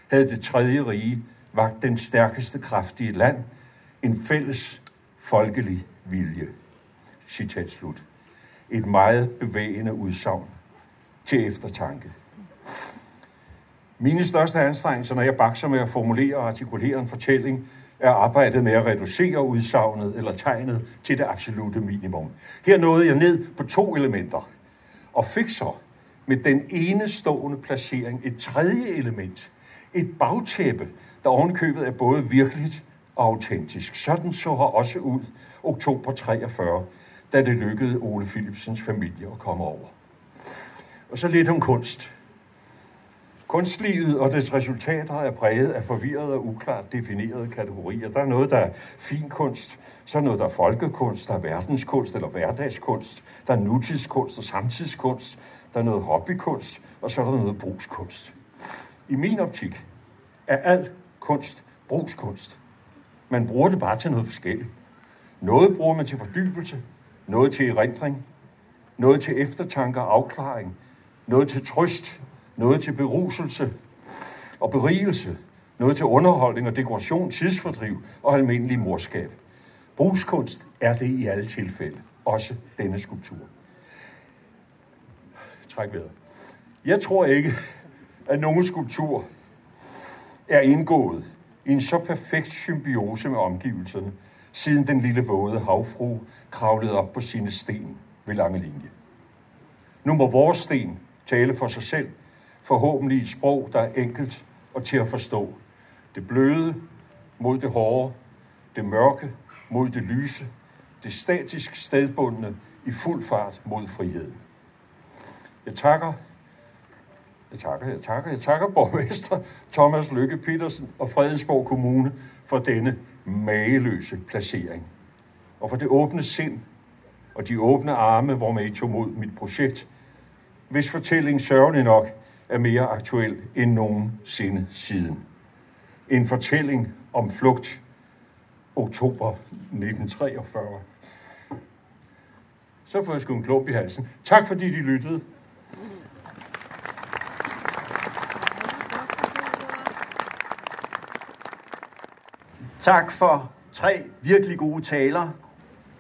havde det tredje rige vagt den stærkeste kraft i et land, en fælles folkelig vilje. Citat slut. Et meget bevægende udsagn til eftertanke. Mine største anstrengelser, når jeg bakser med at formulere og artikulere en fortælling, er arbejdet med at reducere udsagnet eller tegnet til det absolute minimum. Her nåede jeg ned på to elementer, og fik så med den enestående placering et tredje element, et bagtæppe, der ovenkøbet er både virkeligt og autentisk. Sådan så har også ud oktober 43, da det lykkedes Ole Philipsens familie at komme over. Og så lidt om kunst. Kunstlivet og dets resultater er præget af forvirrede og uklart definerede kategorier. Der er noget, der er finkunst, så er noget, der er folkekunst, der er verdenskunst eller hverdagskunst, der er nutidskunst og samtidskunst, der er noget hobbykunst, og så er der noget brugskunst. I min optik er al kunst brugskunst. Man bruger det bare til noget forskelligt. Noget bruger man til fordybelse, noget til erindring, noget til eftertanke og afklaring, noget til trøst, noget til beruselse og berigelse, noget til underholdning og dekoration, tidsfordriv og almindelig morskab. Brugskunst er det i alle tilfælde, også denne skulptur. Træk videre. Jeg tror ikke, at nogen skulptur er indgået i en så perfekt symbiose med omgivelserne, siden den lille våde havfru kravlede op på sine sten ved lange linje. Nu må vores sten tale for sig selv, forhåbentlig et sprog, der er enkelt og til at forstå. Det bløde mod det hårde, det mørke mod det lyse, det statisk stedbundne i fuld fart mod friheden. Jeg takker, jeg takker, jeg takker, jeg takker borgmester Thomas Lykke Petersen og Fredensborg Kommune for denne mageløse placering. Og for det åbne sind og de åbne arme, hvor man I tog mod mit projekt, hvis fortælling sørgelig nok er mere aktuel end nogensinde siden. En fortælling om flugt oktober 1943. Så får jeg sgu en klump i halsen. Tak fordi de lyttede. Tak for tre virkelig gode taler.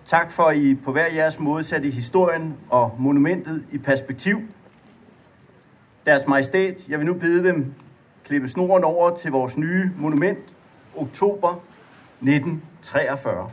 Tak for, at I på hver jeres måde satte historien og monumentet i perspektiv. Deres majestæt, jeg vil nu bede dem klippe snoren over til vores nye monument, oktober 1943.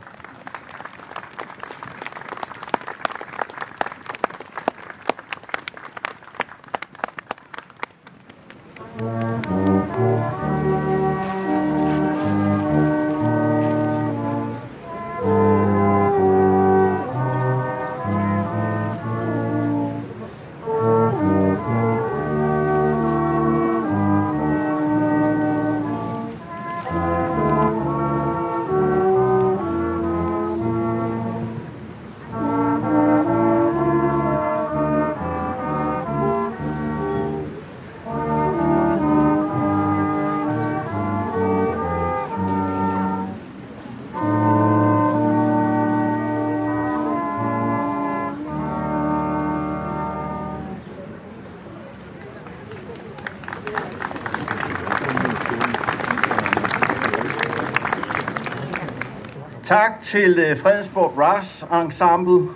Tak til øh, Fredensborg Brass Ensemble.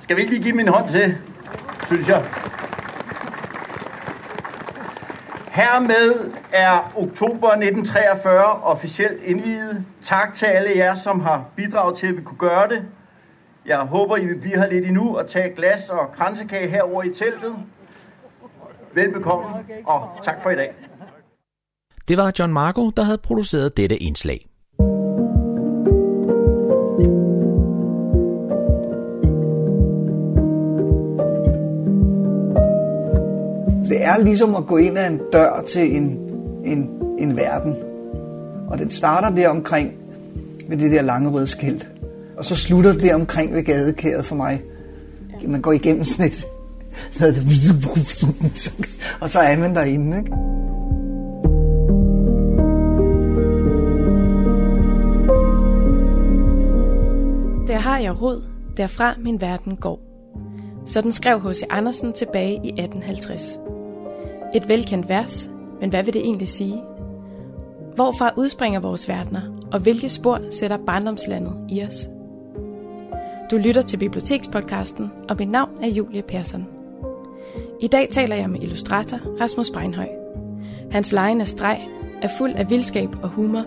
Skal vi ikke lige give min hånd til, synes jeg? Hermed er oktober 1943 officielt indviet. Tak til alle jer, som har bidraget til, at vi kunne gøre det. Jeg håber, I vil blive her lidt endnu og tage glas og kransekage herover i teltet. Velbekomme, og tak for i dag. Det var John Marco, der havde produceret dette indslag. Er ligesom at gå ind ad en dør til en, en, en verden. Og den starter der omkring ved det der lange røde skilt. Og så slutter det omkring ved gadekæret for mig. Man går igennem sådan et... Sådan noget, og så er man derinde, ikke? Der har jeg råd, derfra min verden går. Sådan skrev H.C. Andersen tilbage i 1850. Et velkendt vers, men hvad vil det egentlig sige? Hvorfra udspringer vores verdener, og hvilke spor sætter barndomslandet i os? Du lytter til Bibliotekspodcasten, og mit navn er Julie Persson. I dag taler jeg med illustrator Rasmus Breinhøj. Hans lejende streg er fuld af vildskab og humor,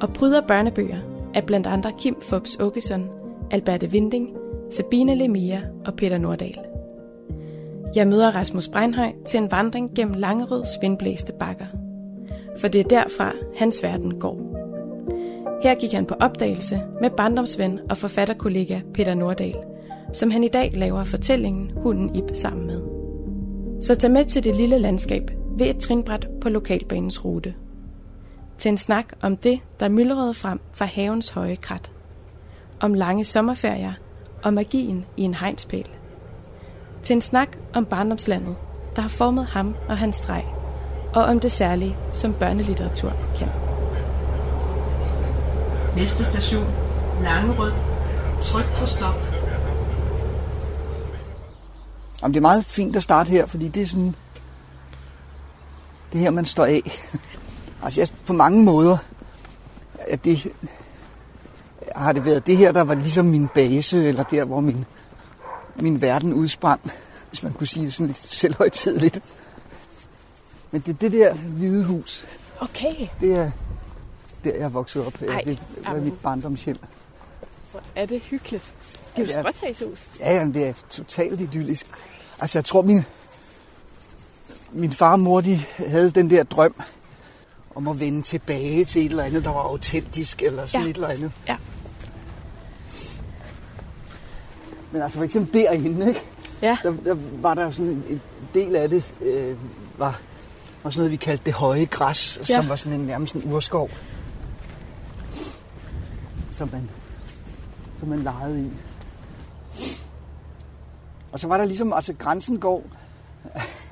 og bryder børnebøger af blandt andre Kim Fubs Åkesson, Alberte Vinding, Sabine Lemia og Peter Nordal. Jeg møder Rasmus Breinhøj til en vandring gennem Langerøds vindblæste bakker. For det er derfra, hans verden går. Her gik han på opdagelse med barndomsven og forfatterkollega Peter Nordal, som han i dag laver fortællingen Hunden Ip sammen med. Så tag med til det lille landskab ved et trinbræt på lokalbanens rute. Til en snak om det, der myldrede frem fra havens høje krat. Om lange sommerferier og magien i en hegnspæl. Til en snak om barndomslandet, der har formet ham og hans streg, og om det særlige, som børnelitteratur kan. Næste station, Langerød. Tryk for stop. Jamen, det er meget fint at starte her, fordi det er sådan... Det her, man står af. altså, jeg, på mange måder at det, har det været det her, der var ligesom min base, eller der, hvor min, min verden udsprang, hvis man kunne sige det sådan lidt selvhøjtidligt. Men det er det der hvide hus. Okay. Det er der, jeg er vokset op. Ej, det var jamen. mit barndomshjem. Hvor er det hyggeligt. Det er Ja. stråtagshus. Ja, jamen, det er totalt idyllisk. Altså, jeg tror, min, min far og mor, de havde den der drøm om at vende tilbage til et eller andet, der var autentisk, eller sådan Ja. et eller andet. Ja. Men altså, for eksempel derinde, ikke? Ja. Der, der var der jo sådan en, en del af det, øh, var, var sådan noget, vi kaldte det høje græs, Ja. som var sådan en nærmest en urskov. Som man, som man legede i. Og så var der ligesom, altså grænsen går,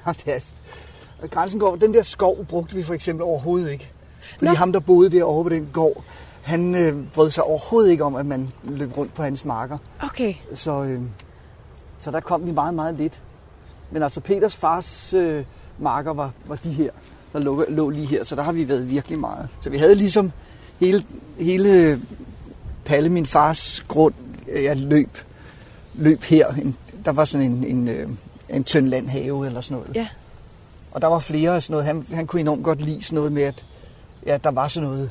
grænsen går, den der skov brugte vi for eksempel overhovedet ikke. Fordi Nå. ham, der boede derovre på den gård, han øh, brød sig overhovedet ikke om, at man løb rundt på hans marker. Okay. Så, øh, så der kom vi meget, meget lidt. Men altså Peters fars øh, marker var, var de her, der lå, lå lige her, så der har vi været virkelig meget. Så vi havde ligesom hele, hele Palle, min fars grund, øh, jeg løb, løb her. En, der var sådan en, en, øh, en tynd landhave eller sådan noget. Ja. Og der var flere af sådan noget. Han, han kunne enormt godt lide sådan noget med, at ja, der var sådan noget,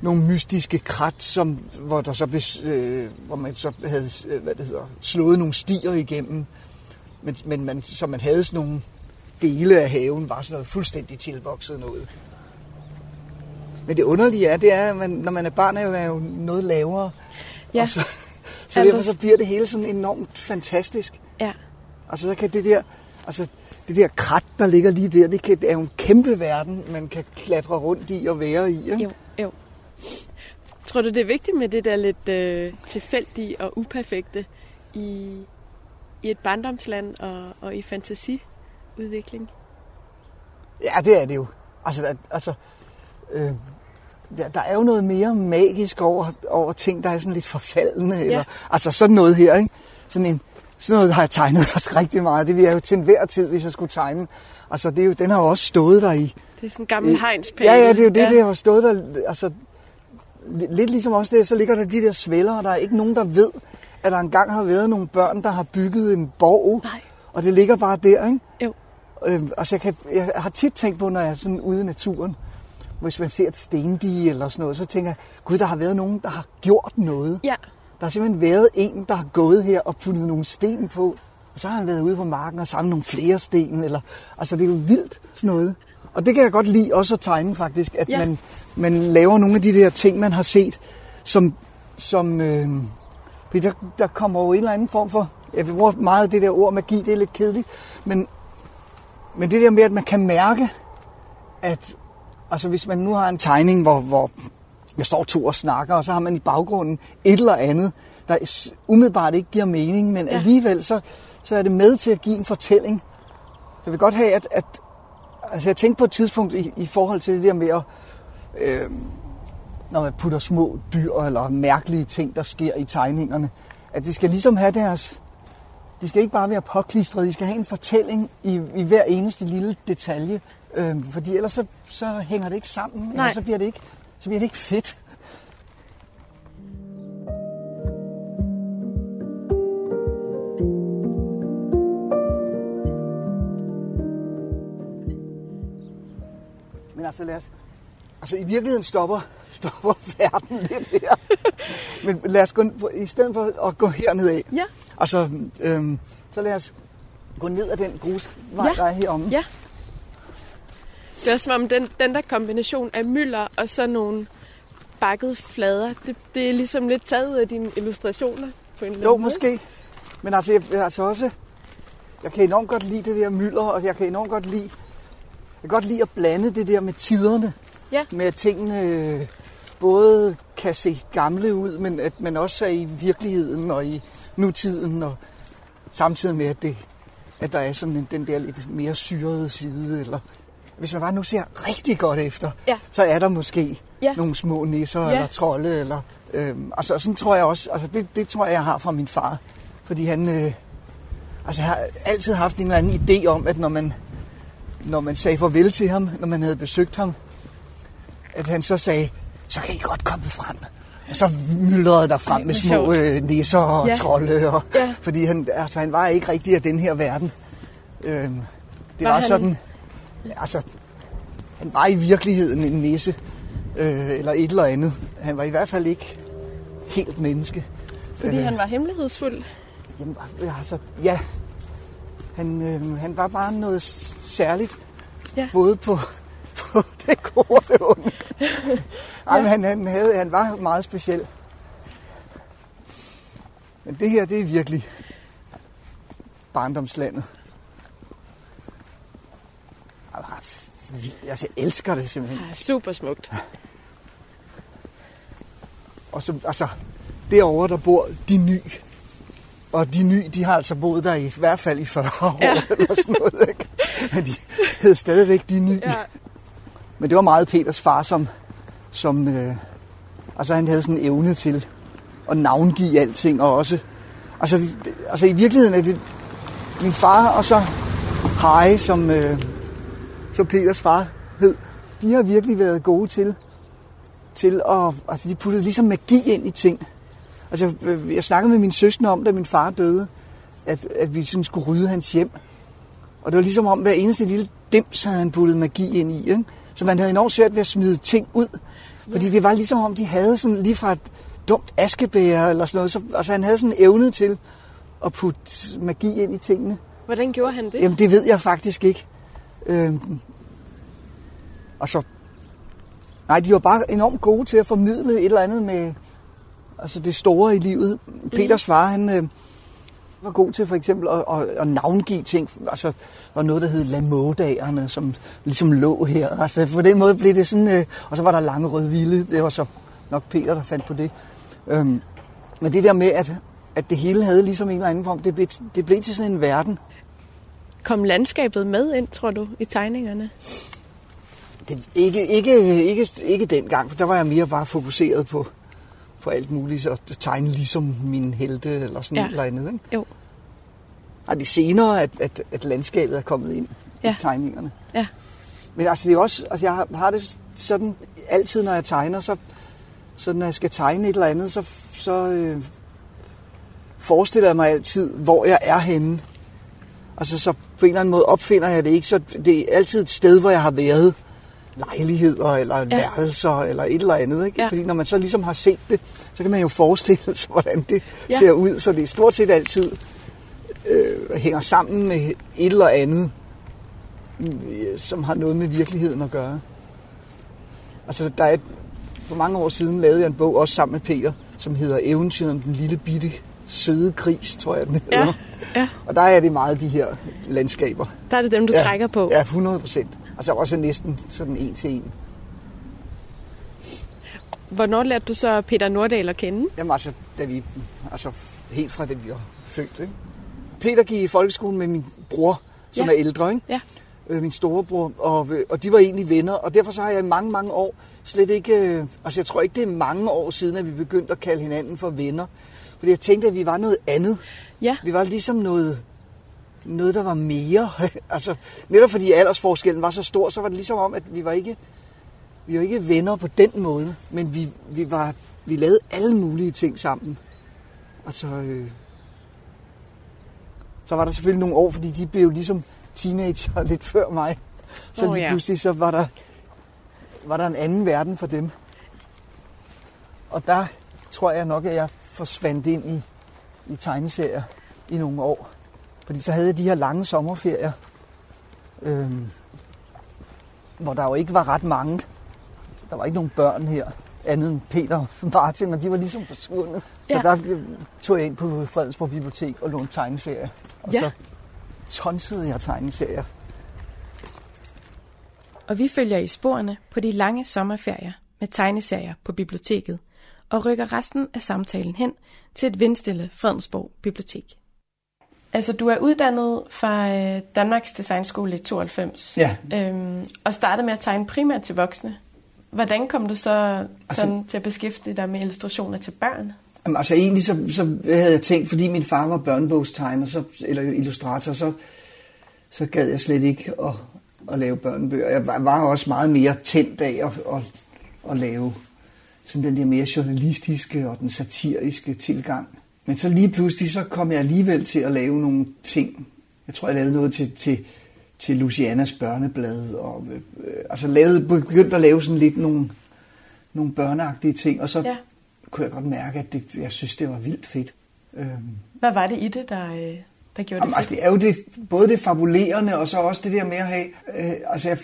nogle mystiske krat, som, hvor, der så blev, øh, hvor man så havde øh, hvad det hedder, slået nogle stier igennem. Men, men man, så man havde sådan nogle dele af haven, var sådan noget fuldstændig tilvokset noget. Men det underlige er, det er, at man, når man er barn, er jo, er jo noget lavere. Ja. Og så, så derfor er- så bliver det hele sådan enormt fantastisk. Ja. Altså så kan det der, altså det der krat, der ligger lige der, det, kan, det er jo en kæmpe verden, man kan klatre rundt i og være i. Ikke? Jo. Tror du, det er vigtigt med det der lidt øh, tilfældige og uperfekte i, i et barndomsland og, og i fantasiudvikling? Ja, det er det jo. Altså, altså øh, der, der er jo noget mere magisk over, over ting, der er sådan lidt forfaldende. Eller, altså sådan noget her, ikke? Sådan, en, sådan noget har jeg tegnet også rigtig meget. Det vil jeg jo til enhver tid, hvis jeg skulle tegne. Altså, det er jo, den har jo også stået der i. Det er sådan en gammel hegnspæl. Ja, ja, det er jo det, ja. det har stået der. Altså, lidt ligesom også det, så ligger der de der svælder, og der er ikke nogen, der ved, at der engang har været nogle børn, der har bygget en borg, Nej. og det ligger bare der, ikke? Jo. Øhm, altså jeg, kan, jeg har tit tænkt på, når jeg er sådan ude i naturen, hvis man ser et stendige eller sådan noget, så tænker jeg, gud, der har været nogen, der har gjort noget. Ja. Der har simpelthen været en, der har gået her og puttet nogle sten på, og så har han været ude på marken og samlet nogle flere sten. Eller, altså det er jo vildt sådan noget. Og det kan jeg godt lide også at tegne faktisk, at Ja. man, man laver nogle af de der ting, man har set, som, som øh, der, der kommer jo en eller anden form for, jeg bruger meget det der ord magi, det er lidt kedeligt, men, men det der med, at man kan mærke, at altså hvis man nu har en tegning, hvor, hvor jeg står to og snakker, og så har man i baggrunden et eller andet, der umiddelbart ikke giver mening, men ja. alligevel så, så er det med til at give en fortælling. Så jeg vil godt have, at, at altså jeg tænkte på et tidspunkt i, i forhold til det der med at, øh, når man putter små dyr eller mærkelige ting, der sker i tegningerne, at det skal ligesom have deres, de skal ikke bare være påklistret, de skal have en fortælling i, i hver eneste lille detalje, øh, fordi ellers så, så hænger det ikke sammen, Nej. eller så bliver det ikke, så bliver det ikke fedt. Men altså lad os, altså i virkeligheden stopper, stopper verden lidt her. Men lad os gå, i stedet for at gå herned af, Ja. altså, øhm, så lad os gå ned ad den grusvej, Ja. der er heromme. Ja. Det er som om den, den der kombination af mylder og så nogle bakkede flader, det, det er ligesom lidt taget ud af dine illustrationer på en eller Jo, anden måde. måske. Men altså, jeg, altså også, jeg kan enormt godt lide det der mylder, og jeg kan enormt godt lide, kan godt lide at blande det der med tiderne. Ja. Med at tingene øh, både kan se gamle ud, men at man også er i virkeligheden og i nutiden, og samtidig med, at, det, at der er sådan en, den der lidt mere syrede side. Eller, hvis man bare nu ser rigtig godt efter, Ja. så er der måske Ja. nogle små nisser Ja. eller trolde. Eller, øhm, altså, sådan tror jeg også, altså det, det tror jeg, jeg har fra min far. Fordi han, øh, altså har altid haft en eller anden idé om, at når man, når man sagde farvel til ham, når man havde besøgt ham, at han så sagde, så kan I godt komme frem. Og så myldrede der frem med små øh, nisser og Ja. trolde. Og, Ja. Fordi han, altså, han var ikke rigtig af den her verden. Øhm, det Var var, han- sådan, altså, han var i virkeligheden en nisse, øh, eller et eller andet. Han var i hvert fald ikke helt menneske. Fordi Øh, han var hemmelighedsfuld. Jamen, altså, ja. Han, øh, han var bare noget særligt. Ja. Både på, på det gode og det onde. Ej, men han, han, havde, han var meget speciel. Men det her, det er virkelig barndomslandet. Altså, jeg elsker det simpelthen. Ja, super smukt. Og så, altså, derovre, der bor de ny. Og de ny, de har altså boet der i, i hvert fald i 40 år, ja. eller sådan noget, ikke? Men de hed stadigvæk de ny. Ja. Men det var meget Peters far, som, som øh, altså han havde sådan en evne til at navngive alting, og også, altså, det, altså i virkeligheden er det min far, og så Harry, som, øh, som Peters far hed, de har virkelig været gode til, til at, altså de puttede ligesom magi ind i ting. Altså, øh, jeg snakkede med min søskende om, da min far døde, at, at vi sådan skulle rydde hans hjem. Og det var ligesom om, hver eneste lille dims havde han puttet magi ind i. Ikke? Så man havde enormt svært ved at smide ting ud. Fordi det var ligesom om, de havde sådan lige fra et dumt askebær eller sådan noget. Så, altså han havde sådan evne til at putte magi ind i tingene. Hvordan gjorde han det? Jamen det ved jeg faktisk ikke. Øhm, og så... Nej, de var bare enormt gode til at formidle et eller andet med altså det store i livet. Mm. Peters far, han øh, var god til for eksempel at, at, at navngive ting. Altså, var noget, der hed Lamådagerne, som ligesom lå her. Altså, på den måde blev det sådan... Øh, og så var der Lange Røde Vilde. Det var så nok Peter, der fandt på det. Øhm, men det der med, at, at det hele havde ligesom en eller anden form, det blev, det blev til sådan en verden. Kom landskabet med ind, tror du, i tegningerne? Det, ikke, ikke, ikke, ikke dengang, for der var jeg mere bare fokuseret på, på alt muligt, at tegne ligesom min helte eller sådan Ja. ja. et eller andet. Ikke? Jo. Og det er senere, at, at, at landskabet er kommet ind Ja. i tegningerne. Ja. Men altså, det er også, altså jeg har, har det sådan, altid når jeg tegner, så, så når jeg skal tegne et eller andet, så, så øh, forestiller jeg mig altid, hvor jeg er henne. Altså så på en eller anden måde opfinder jeg det ikke, så det er altid et sted, hvor jeg har været. Lejligheder eller ja. værelser eller et eller andet. Ikke? Ja. Fordi når man så ligesom har set det, så kan man jo forestille sig, hvordan det ja. ser ud. Så det er stort set altid øh, hænger sammen med et eller andet, øh, som har noget med virkeligheden at gøre. Altså der er for mange år siden lavede jeg en bog, også sammen med Peter, som hedder Eventyret om den lille bitte søde gris, tror jeg den hedder. Ja, ja. Og der er det meget de her landskaber. Der er det dem, du ja, trækker på. Ja, 100 procent. Altså også næsten sådan en til en. Hvornår lærte du så Peter Nordahl at kende? Jamen altså, da vi, altså helt fra det vi var født. Ikke? Peter gik i folkeskolen med min bror, som Ja. er ældre, ikke? Ja. Øh, min storebror, og, øh, og de var egentlig venner, og derfor så har jeg i mange, mange år slet ikke, øh, altså jeg tror ikke, det er mange år siden, at vi begyndte at kalde hinanden for venner. Fordi jeg tænkte, at vi var noget andet. Ja. Vi var ligesom noget, noget der var mere. altså, netop fordi aldersforskellen var så stor, så var det ligesom om, at vi var ikke, vi var ikke venner på den måde, men vi, vi, var, vi lavede alle mulige ting sammen. Altså, øh, så var der selvfølgelig nogle år, fordi de blev ligesom teenager lidt før mig. Så Åh, lige ja. pludselig så var der, var der en anden verden for dem. Og der tror jeg nok, at jeg forsvandt ind i, i tegneserier i nogle år. Fordi så havde jeg de her lange sommerferier, øhm, hvor der jo ikke var ret mange. Der var ikke nogen børn her, andet end Peter og Martin, og de var ligesom forsvundet. Så Ja. der tog jeg ind på Fredensborg Bibliotek og lånte tegneserier. Og Ja. så tonsede jeg tegneserier. Og vi følger i sporene på de lange sommerferier med tegneserier på biblioteket og rykker resten af samtalen hen til et vindstille Fredensborg Bibliotek. Altså, du er uddannet fra øh, Danmarks Designskole i 92. Ja. Øhm, og startede med at tegne primært til voksne. Hvordan kom du så sådan, altså, til at beskæftige dig med illustrationer til børn? Jamen, altså egentlig så, så havde jeg tænkt, fordi min far var børnebogstegner så, eller illustrator, så, så gad jeg slet ikke at, at lave børnebøger. Jeg var, var også meget mere tændt af at, at, at lave sådan den der mere journalistiske og den satiriske tilgang. Men så lige pludselig, så kom jeg alligevel til at lave nogle ting. Jeg tror, jeg lavede noget til, til, til Lucianas børneblad, og øh, altså lavede, begyndte at lave sådan lidt nogle, nogle børneagtige ting, og så Ja. kunne jeg godt mærke, at det, jeg synes, det var vildt fedt. Øhm, Hvad var det i det, der, øh, der gjorde Jamen, det altså, det er jo det, både det fabulerende, og så også det der med at have... Øh, altså, jeg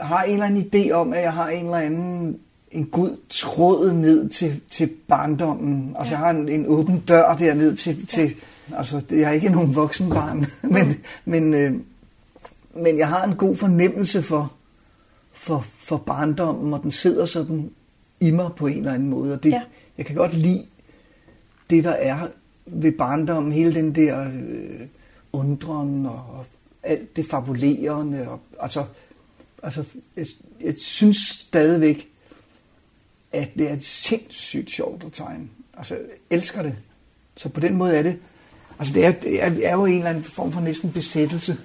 har en eller anden idé om, at jeg har en eller anden en god tråd ned til, til barndommen. Altså, Ja. jeg har en, en åben dør derned til... Ja. til altså, jeg er ikke nogen voksen barn, men, men, øh, men jeg har en god fornemmelse for, for, for barndommen, og den sidder sådan i mig på en eller anden måde. Og det, Ja. jeg kan godt lide det, der er ved barndommen, hele den der øh, undren og alt det fabulerende. Og, altså, altså jeg, jeg synes stadigvæk, at det er sindssygt sjovt at tegne. Altså, jeg elsker det. Så på den måde er det, altså det er, det er, er jo en eller anden form for næsten besættelse.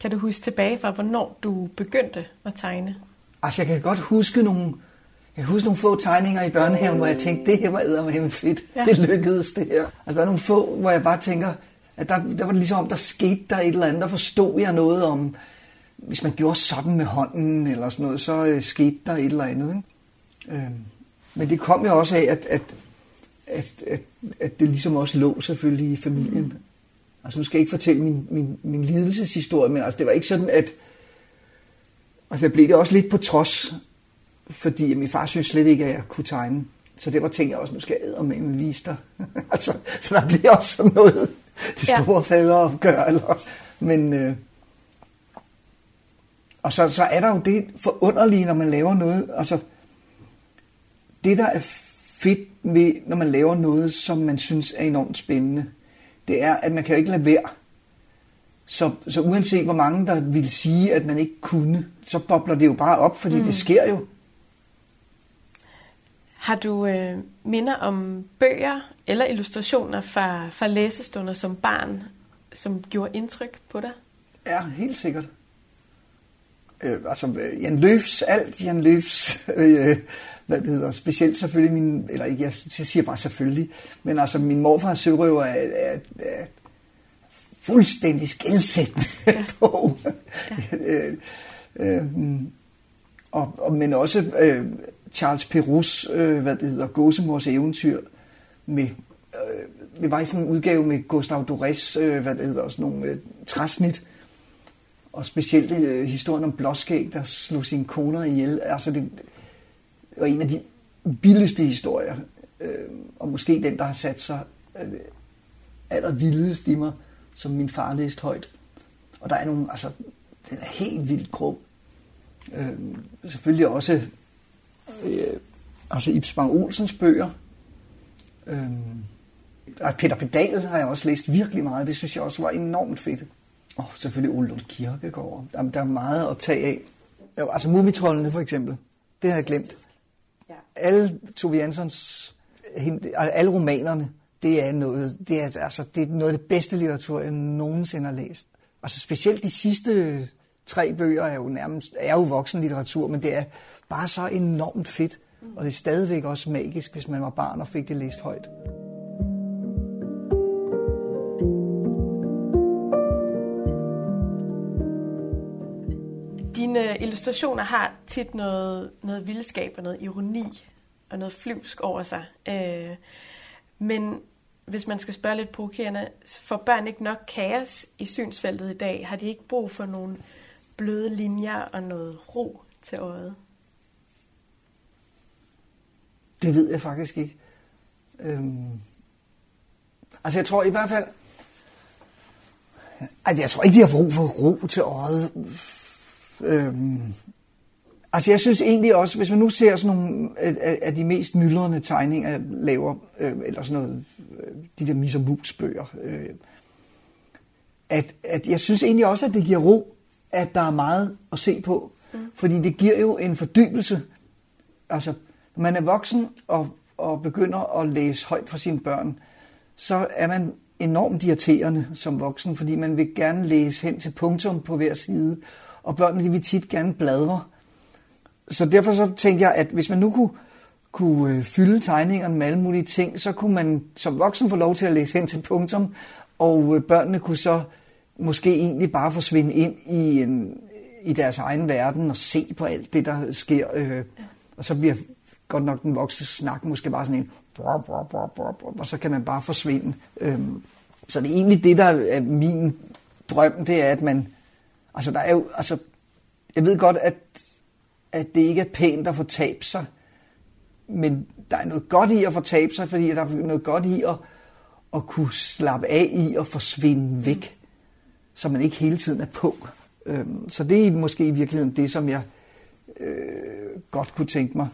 Kan du huske tilbage fra, hvornår du begyndte at tegne? Altså, jeg kan godt huske nogle, jeg kan huske nogle få tegninger i børnehaven, hvor jeg tænkte, det her var eddermame fedt. Ja. Det lykkedes, det her. Altså, der er nogle få, hvor jeg bare tænker, at der, der var det ligesom om, der skete der et eller andet. Der forstod jeg noget om, hvis man gjorde sådan med hånden, eller sådan noget, så øh, skete der et eller andet. Ikke? Øhm, men det kom jo også af, at, at, at, at, at det ligesom også lå selvfølgelig i familien. Altså, nu skal jeg ikke fortælle min, min, min lidelseshistorie, men altså, det var ikke sådan, at... Altså, jeg blev det også lidt på trods, fordi min far synes slet ikke, at jeg kunne tegne. Så det var tænkte jeg også, nu skal jeg med med vise dig. altså, så der bliver også sådan noget, Ja. store faderopgør. Eller, men, øh, og så, så er der jo det forunderlige, når man laver noget. Altså, det, der er fedt ved, når man laver noget, som man synes er enormt spændende, det er, at man kan jo ikke lade være. Så, så uanset hvor mange, der vil sige, at man ikke kunne, så bobler det jo bare op, fordi Mm. det sker jo. Har du øh, minder om bøger eller illustrationer fra, fra læsestunder som barn, som gjorde indtryk på dig? Ja, helt sikkert. Øh, altså øh, Jan Løfs, alt Jan Løfs, øh, hvad det hedder, specielt selvfølgelig min, eller ikke, jeg siger bare selvfølgelig, men altså min morfars sørøver er, er, er fuldstændig skældsættende ja. på. Ja. øh, øh, og, og, men også øh, Charles Perus, øh, hvad det hedder, Gåsemors eventyr, med, øh, det var i sådan en udgave med Gustav Dorés, øh, hvad det hedder, sådan nogle øh, træsnit, og specielt øh, historien om Blåskæg, der slog sine koner ihjel. Altså det var en af de vildeste historier, øh, og måske den, der har sat sig øh, allervildest i mig, som min far læste højt. Og der er nogle, altså, den er helt vildt grum. Øh, selvfølgelig også øh, altså Ibs Bang Olsens bøger. Øh, Peter Pedal har jeg også læst virkelig meget. Det synes jeg også var enormt fedt. Og selvfølgelig Ole Lund Kirkegaard. Der, der er meget at tage af. Altså Mumitrollene for eksempel. Det har jeg glemt. Ja. Alle Tove Janssons, alle romanerne, det er noget, det er, altså, det er noget af det bedste litteratur, jeg nogensinde har læst. Altså specielt de sidste tre bøger er jo nærmest er jo voksenlitteratur, men det er bare så enormt fedt. Og det er stadigvæk også magisk, hvis man var barn og fik det læst højt. Dine illustrationer har tit noget, noget vildskab og noget ironi og noget flyvsk over sig. Øh, men hvis man skal spørge lidt provokerende, får børn ikke nok kaos i synsfeltet i dag? Har de ikke brug for nogle bløde linjer og noget ro til øjet? Det ved jeg faktisk ikke. Øhm, altså jeg tror i hvert fald, at jeg tror ikke, de har brug for ro til øjet. Øhm, altså jeg synes egentlig også, hvis man nu ser sådan nogle af, af de mest myldrende tegninger, jeg laver, øh, eller sådan noget, øh, de der mis- og mus-bøger, øh, at, at jeg synes egentlig også, at det giver ro, at der er meget at se på. Mm. Fordi det giver jo en fordybelse. Altså, når man er voksen og, og begynder at læse højt for sine børn, så er man enormt irriterende som voksen, fordi man vil gerne læse hen til punktum på hver side, og børnene de vil tit gerne bladre. Så derfor så tænker jeg, at hvis man nu kunne, kunne øh, fylde tegningerne med alle mulige ting, så kunne man som voksen få lov til at læse hen til punktum, og øh, børnene kunne så måske egentlig bare forsvinde ind i, en, i deres egen verden og se på alt det, der sker. Øh, og så bliver godt nok den voksne snak måske bare sådan en, bror, bror, bror, bror, og så kan man bare forsvinde. Øh, så det er egentlig det, der er min drøm, det er, at man, altså der er jo, altså, jeg ved godt, at, at det ikke er pænt at få tabt sig, men der er noget godt i at få tabt sig, fordi der er noget godt i at, at kunne slappe af i og forsvinde væk så man ikke hele tiden er på. Øhm, så det er måske i virkeligheden det, som jeg øh, godt kunne tænke mig.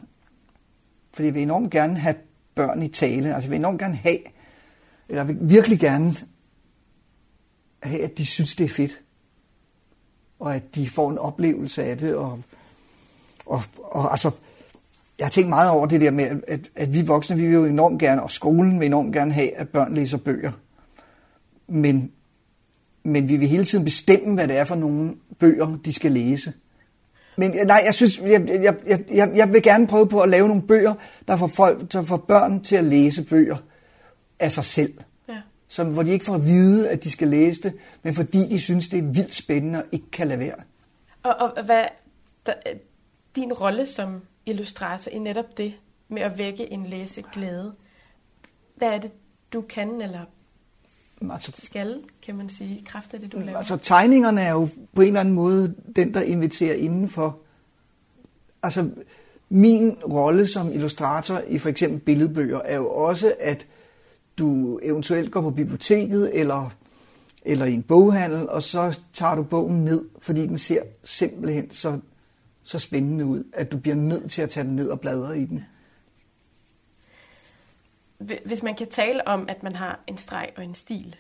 Fordi jeg vil enormt gerne have børn i tale. Altså jeg vil enormt gerne have, eller jeg vil virkelig gerne have, at de synes, det er fedt. Og at de får en oplevelse af det. Og, og, og altså, jeg har tænkt meget over det der med, at, at vi voksne, vi vil jo enormt gerne, og skolen vil enormt gerne have, at børn læser bøger. Men men vi vil hele tiden bestemme, hvad det er for nogle bøger, de skal læse. Men nej, jeg synes, jeg, jeg, jeg, jeg vil gerne prøve på at lave nogle bøger, der får, folk, der får børn til at læse bøger af sig selv. Som, hvor de ikke får at vide, at de skal læse det, men fordi de synes, det er vildt spændende og ikke kan lade være. Og, og hvad der, din rolle som illustrator i netop det med at vække en læseglæde, hvad er det, du kan eller altså, skal, kan man sige, kraft af det, du laver? Altså tegningerne er jo på en eller anden måde den, der inviterer indenfor. Altså min rolle som illustrator i for eksempel billedbøger er jo også, at du eventuelt går på biblioteket eller, eller i en boghandel, og så tager du bogen ned, fordi den ser simpelthen så, så spændende ud, at du bliver nødt til at tage den ned og bladre i den. Hvis man kan tale om, at man har en streg og en stil,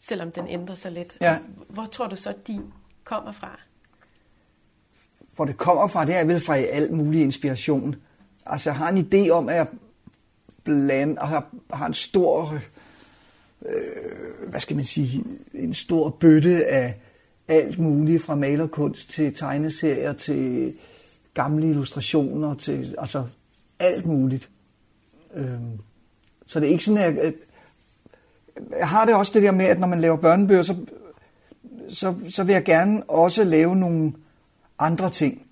selvom den ændrer sig lidt, ja. hvor tror du så, at din kommer fra? Hvor det kommer fra, det er vel fra alt mulig inspiration. Altså, jeg har en idé om, at jeg bland, har, har en stor, øh, hvad skal man sige, en stor bøtte af, alt muligt fra malerkunst til tegneserier til gamle illustrationer til altså alt muligt. Øhm, så det er ikke sådan, at, jeg har det også det der med, at når man laver børnebøger, så, så, så vil jeg gerne også lave nogle andre ting.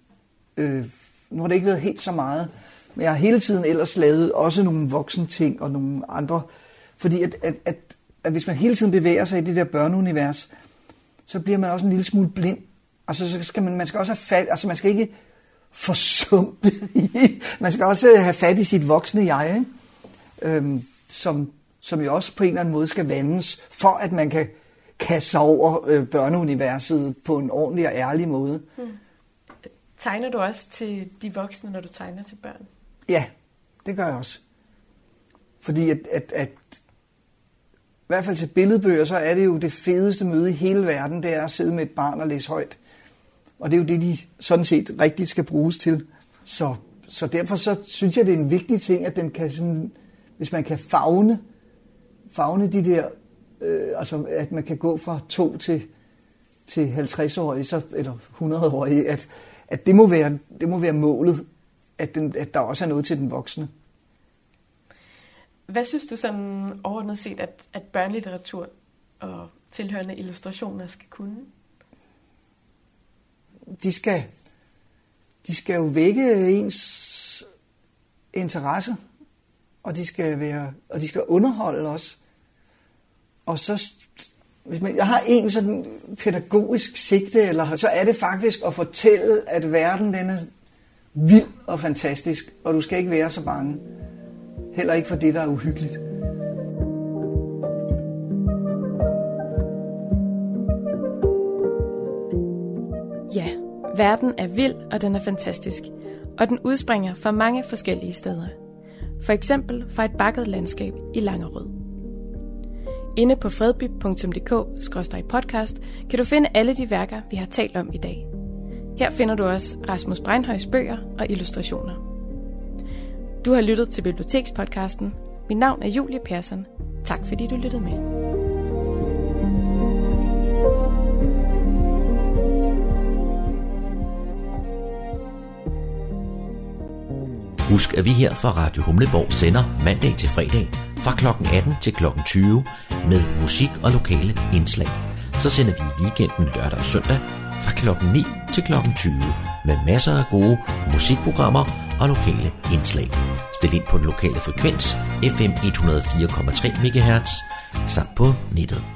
Øh, nu har det ikke været helt så meget, men jeg har hele tiden ellers lavet også nogle voksne ting og nogle andre. Fordi at, at, at, at hvis man hele tiden bevæger sig i det der børneunivers, så bliver man også en lille smule blind. Altså, så skal man, man skal også have fat, altså man skal ikke forsumpe i, man skal også have fat i sit voksne jeg, ikke? Øhm, som, som jo også på en eller anden måde skal vandes, for at man kan kaste sig over øh, børneuniverset på en ordentlig og ærlig måde. Hmm. Tegner du også til de voksne, når du tegner til børn? Ja, det gør jeg også. Fordi at, at, at i hvert fald til billedbøger, så er det jo det fedeste møde i hele verden, det er at sidde med et barn og læse højt. Og det er jo det, de sådan set rigtigt skal bruges til. Så, så derfor så synes jeg, det er en vigtig ting, at den kan sådan, hvis man kan fagne, fagne de der, øh, altså at man kan gå fra to til, til 50-årige, så, eller 100-årige, at, at det, må være, det må være målet, at, den, at der også er noget til den voksne. Hvad synes du sådan overordnet set, at, at børnelitteratur og tilhørende illustrationer skal kunne? De skal, de skal jo vække ens interesse, og de skal være, og de skal underholde os. Og så, hvis man, jeg har en sådan pædagogisk sigte, eller så er det faktisk at fortælle, at verden den er vild og fantastisk, og du skal ikke være så bange. Heller ikke for det, der er uhyggeligt. Ja, verden er vild, og den er fantastisk. Og den udspringer fra mange forskellige steder. For eksempel fra et bakket landskab i Langerød. Inde på fredby.dk-podcast kan du finde alle de værker, vi har talt om i dag. Her finder du også Rasmus Breinhøjs bøger og illustrationer. Du har lyttet til Bibliotekspodcasten. Mit navn er Julie Persson. Tak fordi du lyttede med. Husk, at vi her fra Radio Humleborg sender mandag til fredag fra kl. 18 til kl. 20 med musik og lokale indslag. Så sender vi i weekenden lørdag og søndag fra kl. 9 til kl. 20 med masser af gode musikprogrammer og lokale indslag. Stil ind på den lokale frekvens FM 104,3 MHz samt på nettet.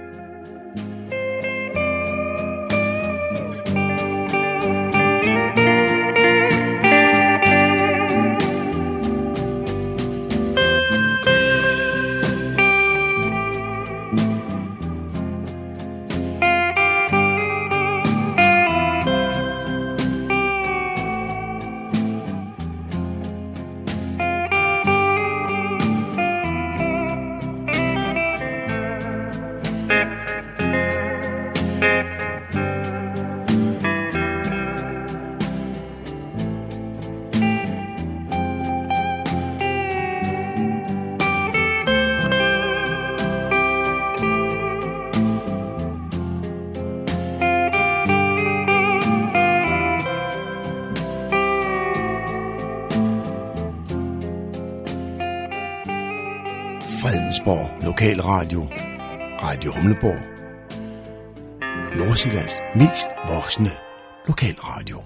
Humleborg, Nordsjællands mest voksne lokalradio.